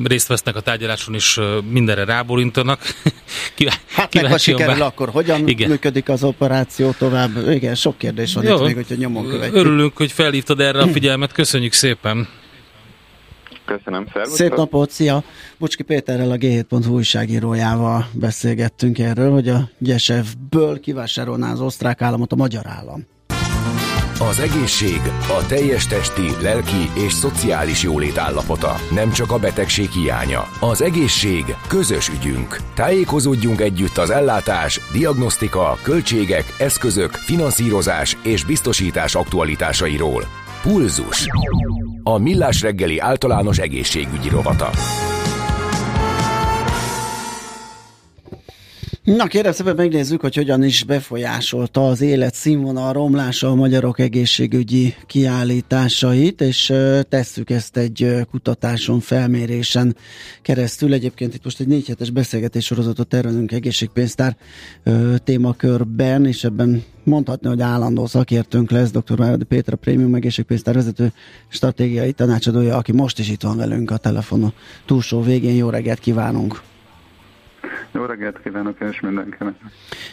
részt vesznek a tárgyaláson, és mindenre rábólintanak. <laughs> hát meg ha sikerül, bár... akkor hogyan Igen. működik az operáció tovább? Igen, sok kérdés van Jó, itt még, hogyha nyomon követjük. Örülünk, hogy felhívtad erre a figyelmet, köszönjük szépen! Köszönöm, szervusz. Szép napot, szia! Bucski Péterrel, a G7.hu újságírójával beszélgettünk erről, hogy a Gyesevből kivásárolná az osztrák államot a magyar állam. Az egészség a teljes testi, lelki és szociális jólét állapota, nem csak a betegség hiánya. Az egészség közös ügyünk. Tájékozódjunk együtt az ellátás, diagnosztika, költségek, eszközök, finanszírozás és biztosítás aktualitásairól. Pulzus. A Millás reggeli általános egészségügyi rovata. Na kérem szépen megnézzük, hogy hogyan is befolyásolta az életszínvonal romlása a magyarok egészségügyi kiállításait, és tesszük ezt egy kutatáson, felmérésen keresztül. Egyébként itt most egy négy hetes beszélgetés sorozatot tervezünk egészségpénztár témakörben, és ebben mondhatni, hogy állandó szakértőnk lesz, dr. Váradi Péter, a Prémium egészségpénztár vezető stratégiai tanácsadója, aki most is itt van velünk a telefonon. Túlsó végén jó reggelt kívánunk! Jó reggelt kívánok, és mindenkinek.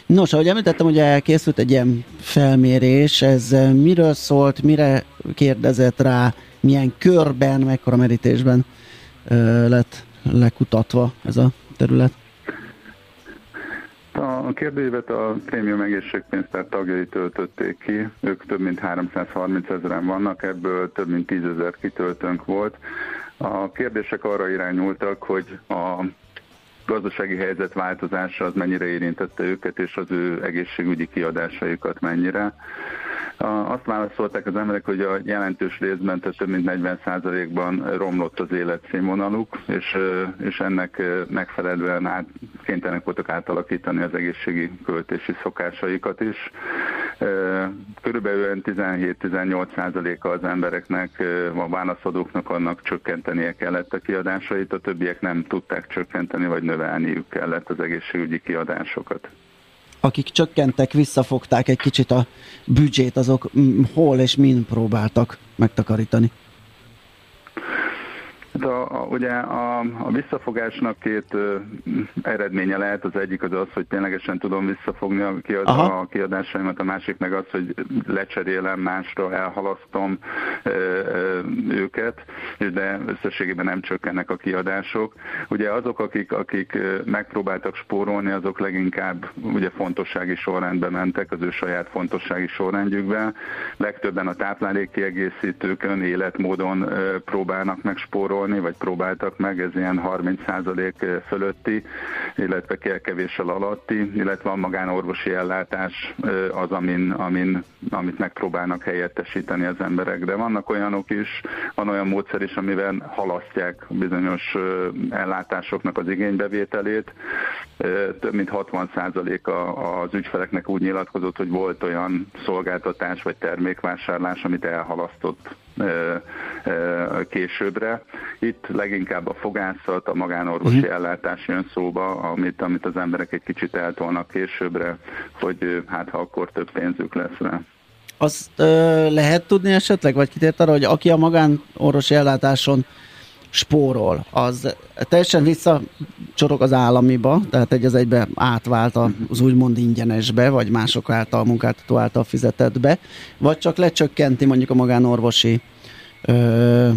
Nos, ahogy említettem, hogy elkészült egy ilyen felmérés, ez eh, miről szólt, mire kérdezett rá, milyen körben, mekkora merítésben ö, lett lekutatva ez a terület? A kérdőívet a Prémium Egészségpénztár tagjai töltötték ki, ők több mint 330 ezeren vannak, ebből több mint 10 ezer kitöltőnk volt. A kérdések arra irányultak, hogy a gazdasági helyzet változása az mennyire érintette őket, és az ő egészségügyi kiadásaikat mennyire. Azt válaszolták az emberek, hogy a jelentős részben, tehát több mint 40%-ban romlott az életszínvonaluk, és, és ennek megfelelően át, kénytelenek voltak átalakítani az egészségi költési szokásaikat is. Körülbelül 17-18%-a az embereknek, a válaszadóknak annak csökkentenie kellett a kiadásait, a többiek nem tudták csökkenteni, vagy növelniük kellett az egészségügyi kiadásokat akik csökkentek, visszafogták egy kicsit a büdzsét, azok hol és min próbáltak megtakarítani? Hát a, a, ugye a, a visszafogásnak két ö, eredménye lehet, az egyik az az, hogy ténylegesen tudom visszafogni a, kiad, a kiadásaimat, a másik meg az, hogy lecserélem másra, elhalasztom ö, ö, őket, de összességében nem csökkennek a kiadások. Ugye azok, akik, akik megpróbáltak spórolni, azok leginkább ugye fontossági sorrendbe mentek, az ő saját fontossági sorrendjükbe. Legtöbben a táplálékkiegészítőkön, életmódon próbálnak meg spórolni, vagy próbáltak meg, ez ilyen 30% fölötti illetve kevéssel alatti, illetve a magánorvosi ellátás az, amin, amin, amit megpróbálnak helyettesíteni az emberek. De vannak olyanok is, van olyan módszer is, amivel halasztják bizonyos ellátásoknak az igénybevételét. Több mint 60% az ügyfeleknek úgy nyilatkozott, hogy volt olyan szolgáltatás vagy termékvásárlás, amit elhalasztott későbbre. Itt leginkább a fogászat, a magánorvosi uh-huh. ellátás jön szóba, amit, amit az emberek egy kicsit eltolnak későbbre, hogy hát ha akkor több pénzük lesz rá. Azt ö, lehet tudni esetleg, vagy kitért arra, hogy aki a magánorvosi ellátáson spórol, az teljesen visszacsorog az államiba, tehát egy az egybe átvált az úgymond ingyenesbe, vagy mások által, munkáltató által fizetettbe, vagy csak lecsökkenti mondjuk a magánorvosi ö,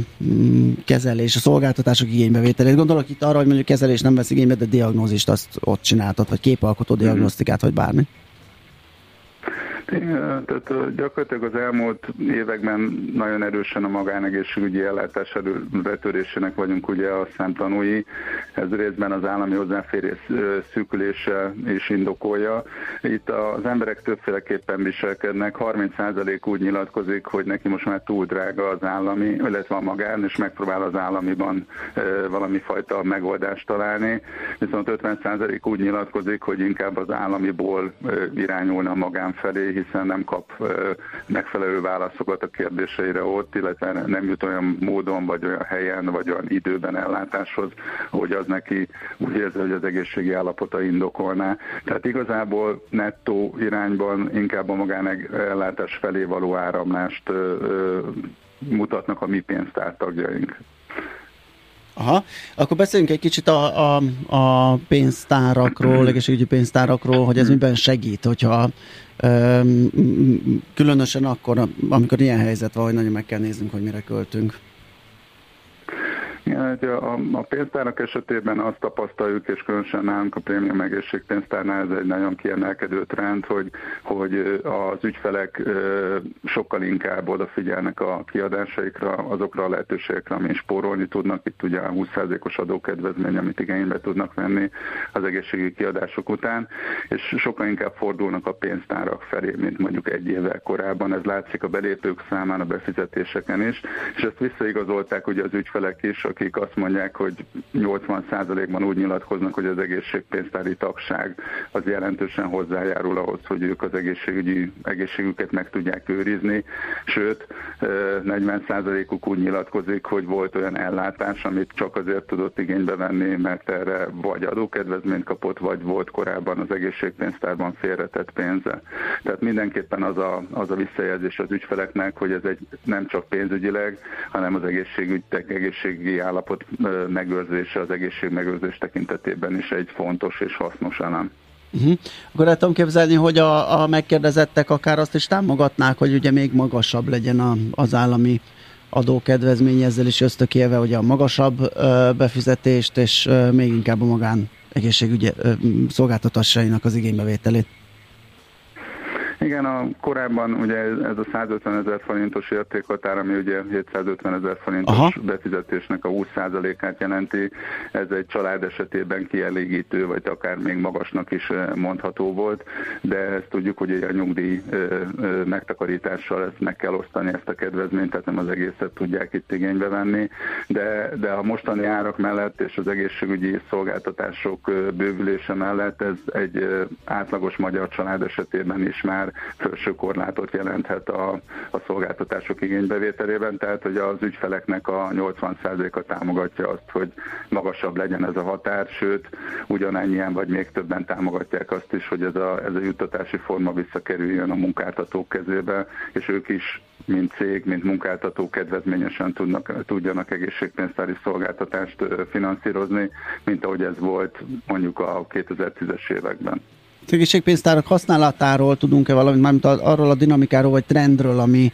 kezelés, a szolgáltatások igénybevételét. Gondolok itt arra, hogy mondjuk kezelés nem vesz igénybe, de diagnózist azt ott csináltat, vagy képalkotó diagnosztikát, vagy bármi. Tehát gyakorlatilag az elmúlt években nagyon erősen a magánegészségügyi ellátás betörésének vagyunk ugye a szemtanúi. Ez részben az állami hozzáférés szűkülése is indokolja. Itt az emberek többféleképpen viselkednek. 30% úgy nyilatkozik, hogy neki most már túl drága az állami, illetve a magán, és megpróbál az államiban valami fajta megoldást találni. Viszont 50% úgy nyilatkozik, hogy inkább az államiból irányulna a magán felé, hiszen nem kap megfelelő válaszokat a kérdéseire ott, illetve nem jut olyan módon, vagy olyan helyen, vagy olyan időben ellátáshoz, hogy az neki úgy érzi, hogy az egészségi állapota indokolná. Tehát igazából nettó irányban inkább a magánellátás felé való áramlást mutatnak a mi pénztártagjaink. Aha, akkor beszéljünk egy kicsit a, a, a pénztárakról, <clears throat> egészségügyi pénztárakról, hogy ez miben segít, hogyha um, különösen akkor, amikor ilyen helyzet van, hogy nagyon meg kell néznünk, hogy mire költünk. Igen, a, a pénztárnak esetében azt tapasztaljuk, és különösen nálunk a prémium egészségpénztárnál ez egy nagyon kiemelkedő trend, hogy, hogy az ügyfelek sokkal inkább odafigyelnek a kiadásaikra, azokra a lehetőségekre, amin spórolni tudnak. Itt ugye a 20%-os adókedvezmény, amit igénybe tudnak venni az egészségügyi kiadások után, és sokkal inkább fordulnak a pénztárak felé, mint mondjuk egy évvel korábban. Ez látszik a belépők számán, a befizetéseken is, és ezt visszaigazolták ugye az ügyfelek is, akik azt mondják, hogy 80%-ban úgy nyilatkoznak, hogy az egészségpénztári tagság az jelentősen hozzájárul ahhoz, hogy ők az egészségügyi egészségüket meg tudják őrizni, sőt 40%-uk úgy nyilatkozik, hogy volt olyan ellátás, amit csak azért tudott igénybe venni, mert erre vagy adókedvezményt kapott, vagy volt korábban az egészségpénztárban félretett pénze. Tehát mindenképpen az a, az a visszajelzés az ügyfeleknek, hogy ez egy nem csak pénzügyileg, hanem az egészségügy, egészségügyi állapot megőrzése az egészség megőrzés tekintetében is egy fontos és hasznos elem. Uh-huh. Akkor el tudom képzelni, hogy a, a megkérdezettek akár azt is támogatnák, hogy ugye még magasabb legyen a, az állami adókedvezmény, ezzel is ösztökélve hogy a magasabb ö, befizetést, és ö, még inkább a magán egészségügyi szolgáltatásainak az igénybevételét. Igen, a korábban ugye ez a 150 ezer forintos értékhatár, ami ugye 750 ezer forintos Aha. befizetésnek a 20%-át jelenti, ez egy család esetében kielégítő, vagy akár még magasnak is mondható volt, de ezt tudjuk, hogy a nyugdíj megtakarítással ezt meg kell osztani ezt a kedvezményt, tehát nem az egészet tudják itt igénybe venni, de, de a mostani árak mellett és az egészségügyi szolgáltatások bővülése mellett ez egy átlagos magyar család esetében is már felső korlátot jelenthet a, a szolgáltatások igénybevételében, tehát hogy az ügyfeleknek a 80%-a támogatja azt, hogy magasabb legyen ez a határ, sőt, ugyanennyien vagy még többen támogatják azt is, hogy ez a, ez a juttatási forma visszakerüljön a munkáltatók kezébe, és ők is mint cég, mint munkáltató kedvezményesen tudnak, tudjanak egészségpénztári szolgáltatást finanszírozni, mint ahogy ez volt mondjuk a 2010-es években egészségpénztárak használatáról tudunk-e valamit, mármint arról a dinamikáról vagy trendről, ami,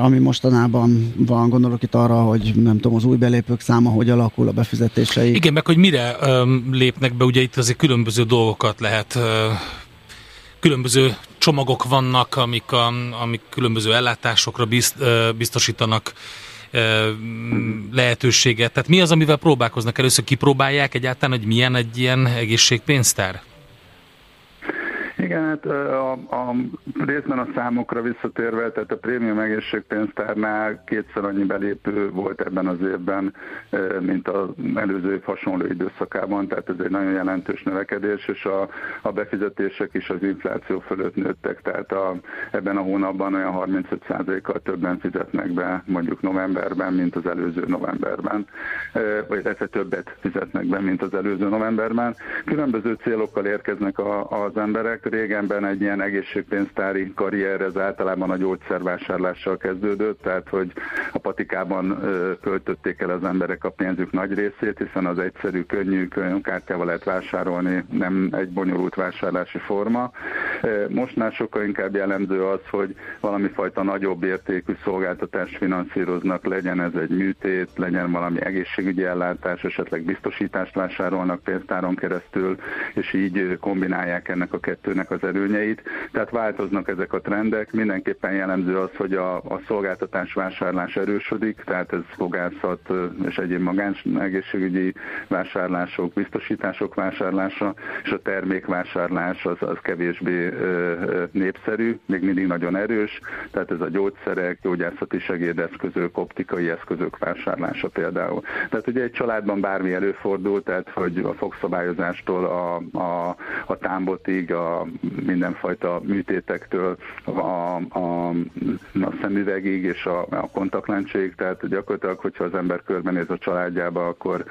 ami mostanában van, gondolok itt arra, hogy nem tudom, az új belépők száma hogy alakul a befizetései. Igen, meg hogy mire um, lépnek be, ugye itt azért különböző dolgokat lehet uh, különböző csomagok vannak, amik, a, amik különböző ellátásokra bizt, uh, biztosítanak lehetőséget. Tehát mi az, amivel próbálkoznak? Először kipróbálják egyáltalán, hogy milyen egy ilyen egészségpénztár? Igen, hát a, a részben a számokra visszatérve, tehát a prémium egészségpénztárnál kétszer annyi belépő volt ebben az évben, mint az előző év hasonló időszakában, tehát ez egy nagyon jelentős növekedés, és a, a befizetések is az infláció fölött nőttek, tehát a, ebben a hónapban olyan 35%-kal többen fizetnek be mondjuk novemberben, mint az előző novemberben, vagy egyszer többet fizetnek be, mint az előző novemberben. Különböző célokkal érkeznek a, az emberek, régenben egy ilyen egészségpénztári karrier, ez általában a gyógyszervásárlással kezdődött, tehát hogy a patikában költötték el az emberek a pénzük nagy részét, hiszen az egyszerű, könnyű könyvkártyával lehet vásárolni, nem egy bonyolult vásárlási forma. Most már sokkal inkább jellemző az, hogy valami fajta nagyobb értékű szolgáltatást finanszíroznak, legyen ez egy műtét, legyen valami egészségügyi ellátás, esetleg biztosítást vásárolnak pénztáron keresztül, és így kombinálják ennek a kettőnek ennek az előnyeit. Tehát változnak ezek a trendek. Mindenképpen jellemző az, hogy a, a szolgáltatás vásárlás erősödik, tehát ez fogászat és egyéb magáns egészségügyi vásárlások, biztosítások vásárlása, és a termékvásárlás az, az kevésbé népszerű, még mindig nagyon erős, tehát ez a gyógyszerek, gyógyászati segédeszközök, optikai eszközök vásárlása például. Tehát ugye egy családban bármi előfordul, tehát hogy a fogszabályozástól a, a, a támbotig, a mindenfajta műtétektől a, a, a szemüvegig és a, a kontaktlencséig, tehát gyakorlatilag, hogyha az ember körbenéz a családjába, akkor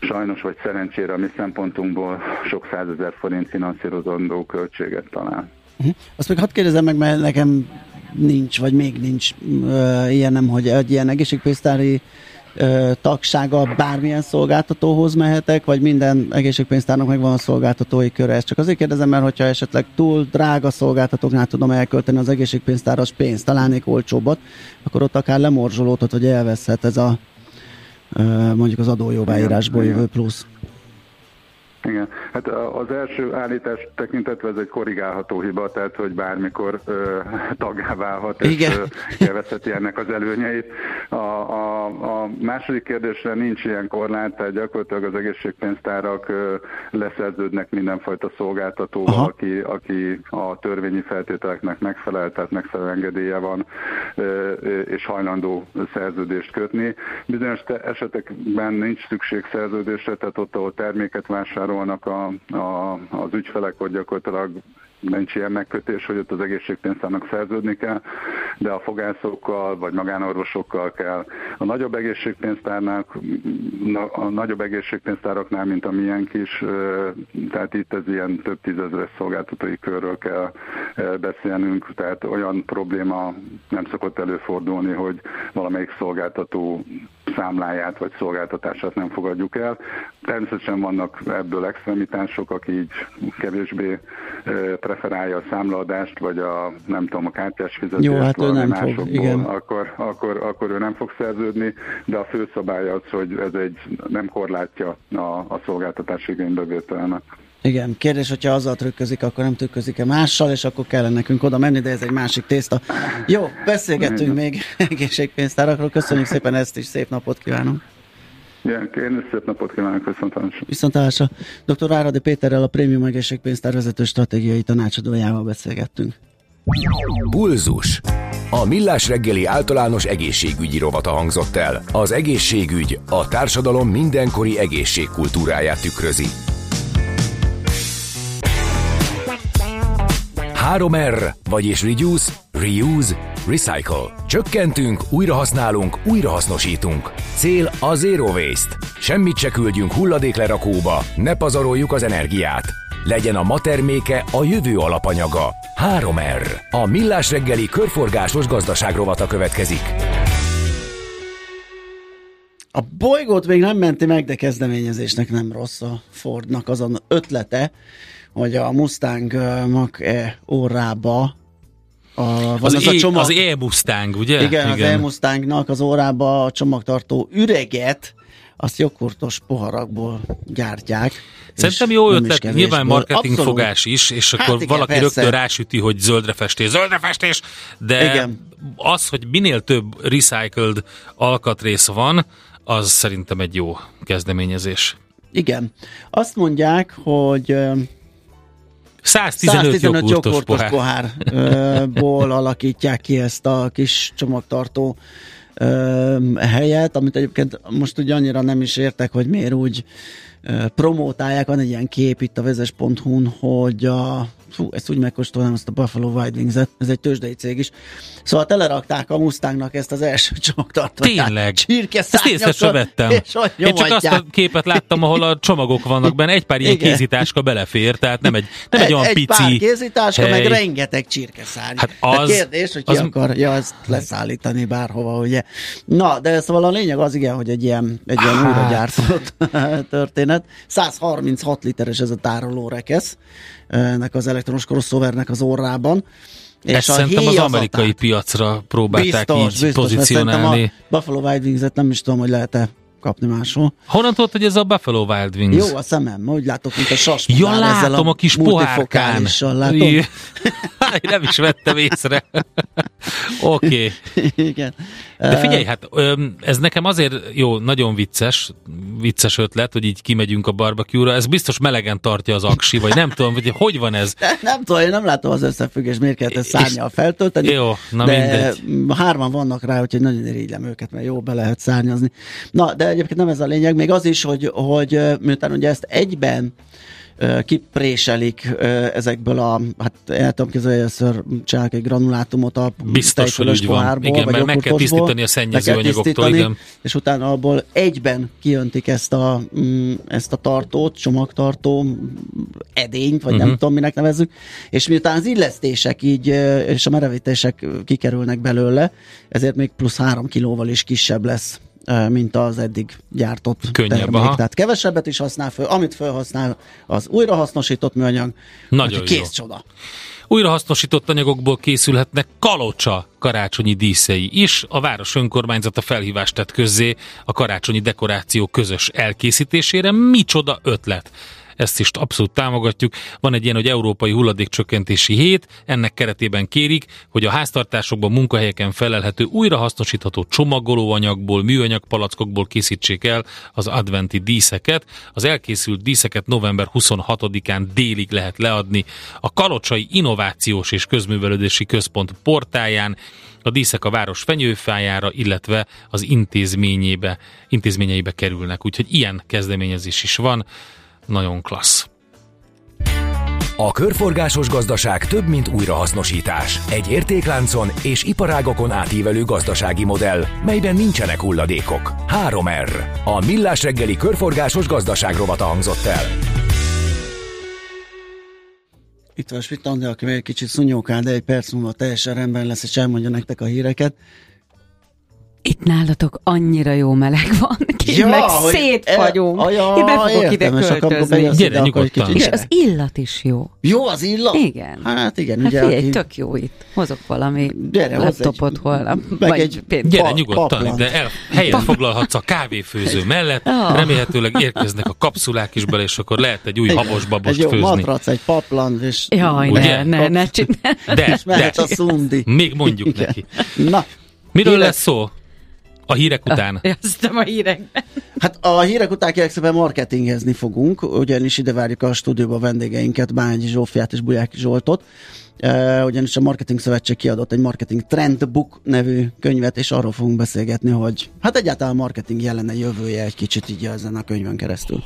sajnos vagy szerencsére a mi szempontunkból sok százezer forint finanszírozandó költséget talál. Uh-huh. Azt még hadd kérdezem meg, mert nekem nincs, vagy még nincs uh, ilyenem, hogy egy ilyen egészségpénztári tagsága bármilyen szolgáltatóhoz mehetek, vagy minden egészségpénztárnak megvan a szolgáltatói köre. Ezt csak azért kérdezem, mert hogyha esetleg túl drága szolgáltatóknál tudom elkölteni az egészségpénztáras pénzt, találnék olcsóbbat, akkor ott akár lemorzsolódhat, hogy elveszhet ez a mondjuk az adójóváírásból jövő plusz. Igen, hát az első állítás tekintetve ez egy korrigálható hiba, tehát hogy bármikor ö, tagá válhat, és Igen. élvezheti ennek az előnyeit. A, a, a második kérdésre nincs ilyen korlát, tehát gyakorlatilag az egészségpénztárak ö, leszerződnek mindenfajta szolgáltatóval, aki, aki a törvényi feltételeknek megfelel, tehát megfelelő engedélye van, ö, és hajlandó szerződést kötni. Bizonyos esetekben nincs szükség szerződésre, tehát ott, ahol terméket vásárol, vásárolnak a, a, az ügyfelek, hogy gyakorlatilag nincs ilyen megkötés, hogy ott az egészségpénztárnak szerződni kell, de a fogászokkal vagy magánorvosokkal kell. A nagyobb egészségpénztárnak, a nagyobb egészségpénztáraknál, mint a miénk is, tehát itt ez ilyen több tízezres szolgáltatói körről kell beszélnünk, tehát olyan probléma nem szokott előfordulni, hogy valamelyik szolgáltató számláját vagy szolgáltatását nem fogadjuk el. Természetesen vannak ebből extremitások, aki így kevésbé preferálja a számlaadást, vagy a nem tudom, a kártyás fizetést Jó, hát ő nem másokból, fog, igen. Akkor, akkor, akkor ő nem fog szerződni, de a fő szabály az, hogy ez egy nem korlátja a, a szolgáltatás igénybevételnek. Igen, kérdés, hogyha azzal trükközik, akkor nem trükközik-e mással, és akkor kellene nekünk oda menni, de ez egy másik tészta. Jó, beszélgettünk még <laughs> egészségpénztárakról, köszönjük szépen ezt is, szép napot kívánunk! Igen, én szép napot kívánok, viszontlátásra. Viszontlátásra. Dr. Áradi Péterrel a Prémium Egészségpénztár vezető stratégiai tanácsadójával beszélgettünk. Bulzus. A Millás reggeli általános egészségügyi rovata hangzott el. Az egészségügy a társadalom mindenkori egészségkultúráját tükrözi. 3R, vagyis Reduce, Reuse, Recycle. Csökkentünk, újrahasználunk, újrahasznosítunk. Cél a Zero Waste. Semmit se küldjünk hulladéklerakóba, ne pazaroljuk az energiát. Legyen a ma terméke a jövő alapanyaga. 3R. A Millás reggeli körforgásos gazdaságrovata következik. A bolygót még nem menti meg, de kezdeményezésnek nem rossz a Fordnak azon ötlete, hogy a Mustang Mach-E órába a, van az, az, e, a csomag, az E-Mustang, ugye? Igen, igen, az E-Mustangnak az órába a csomagtartó üreget azt joghurtos poharakból gyártják. Szerintem jó ötlet, nyilván marketingfogás is, és hát akkor igen, valaki persze. rögtön rásüti, hogy zöldre festés, zöldre festés, de igen. az, hogy minél több recycled alkatrész van, az szerintem egy jó kezdeményezés. Igen. Azt mondják, hogy 115, 115 joghurtos pohár. pohárból <laughs> alakítják ki ezt a kis csomagtartó helyet, amit egyébként most ugye annyira nem is értek, hogy miért úgy promótálják, van egy ilyen kép itt a vezes.hu-n, hogy a fú, ezt úgy megkóstolnám, ezt a Buffalo Wild Wings-et, ez egy tőzsdei cég is. Szóval telerakták a Mustangnak ezt az első csomagtartóját. Tényleg? Ezt észre sem vettem. Én csak azt a képet láttam, ahol a csomagok vannak benne, egy pár ilyen Igen. kézitáska belefér, tehát nem egy, nem egy, egy olyan egy pici pár kézitáska, hely. meg rengeteg csirkeszárny. Hát az, a kérdés, hogy ki az... akarja ezt leszállítani bárhova, ugye. Na, de szóval a lényeg az igen, hogy egy ilyen, egy ilyen hát. újra gyártott <laughs> történet. 136 literes ez a tároló rekesz ennek az elektronos crossovernek az orrában. És Ezt szerintem az amerikai az piacra próbálták biztos, így biztos, pozícionálni. A Buffalo Wild Wings-et nem is tudom, hogy lehet-e kapni máshol. Honnan tudod, hogy ez a Buffalo Wild Wings? Jó a szemem, úgy látok, mint a sas. Ja, látom a, a kis pohárkán. <laughs> Nem is vettem észre. Oké. Okay. Igen. De figyelj, hát ez nekem azért jó, nagyon vicces, vicces ötlet, hogy így kimegyünk a barbecue-ra. Ez biztos melegen tartja az aksi, vagy nem tudom, hogy hogy van ez. Nem tudom, én nem látom az összefüggés, miért kellett ezt szárnyal feltölteni. Jó, na de mindegy. hárman vannak rá, úgyhogy nagyon irigylem őket, mert jó be lehet szárnyazni. Na, de egyébként nem ez a lényeg, még az is, hogy, hogy miután ugye ezt egyben kipréselik ezekből a, hát el tudom képzelni, hogy először csinálják egy granulátumot a Biztos, hogy úgy van. Igen, mert meg kell tisztítani a szennyező anyagoktól, igen. És utána abból egyben kijöntik ezt a, mm, ezt a tartót, csomagtartó edényt, vagy uh-huh. nem mhm. tudom, minek nevezzük, és miután az illesztések így, és a merevítések kikerülnek belőle, ezért még plusz három kilóval is kisebb lesz mint az eddig gyártott Könnyebb, termék. Aha. Tehát kevesebbet is használ föl, amit felhasznál, az újrahasznosított műanyag. Nagyon kész jó. csoda. Újrahasznosított anyagokból készülhetnek kalocsa karácsonyi díszei is. A város önkormányzata felhívást tett közzé a karácsonyi dekoráció közös elkészítésére. Micsoda ötlet! Ezt is abszolút támogatjuk. Van egy ilyen, hogy Európai Hulladékcsökkentési Hét, ennek keretében kérik, hogy a háztartásokban, munkahelyeken felelhető újrahasznosítható csomagolóanyagból, műanyag palackokból készítsék el az adventi díszeket. Az elkészült díszeket november 26-án délig lehet leadni a Kalocsai Innovációs és Közművelődési Központ portáján, a díszek a város fenyőfájára, illetve az intézményébe, intézményeibe kerülnek. Úgyhogy ilyen kezdeményezés is van nagyon klassz. A körforgásos gazdaság több, mint újrahasznosítás. Egy értékláncon és iparágokon átívelő gazdasági modell, melyben nincsenek hulladékok. 3R. A Millás reggeli körforgásos gazdaság rovata hangzott el. Itt van Svitandi, aki még egy kicsit szunyókál, de egy perc múlva teljesen rendben lesz, és elmondja nektek a híreket. Itt nálatok annyira jó meleg van, <laughs> kérlek, ja, szétfagyunk. E, ja, Én be fogok ide költözni. Gyere nyugodtan. És az illat is jó. Jó az illat? Igen. Hát igen. Hát ugye, figyelj, aki... tök jó itt. Hozok valami gyere, laptopot egy, holnap. Meg egy gyere pa, nyugodtan, paplant. de el, helyet foglalhatsz a kávéfőző mellett. Oh. Remélhetőleg érkeznek a kapszulák is bele, és akkor lehet egy új habos babost egy jó főzni. matrac, egy paplan, és... Jaj, ne, ne, ne, csinálj. De, de, a szundi. Még mondjuk neki. Na, Miről lesz szó? A hírek után. Aztán a hírekben. Hát a hírek után kérlek szépen marketingezni fogunk, ugyanis ide várjuk a stúdióba vendégeinket, Bányi Zsófiát és Bujáki Zsoltot. Uh, ugyanis a Marketing Szövetség kiadott egy Marketing Trendbook nevű könyvet, és arról fogunk beszélgetni, hogy hát egyáltalán a marketing jelene jövője egy kicsit így ezen a könyvön keresztül.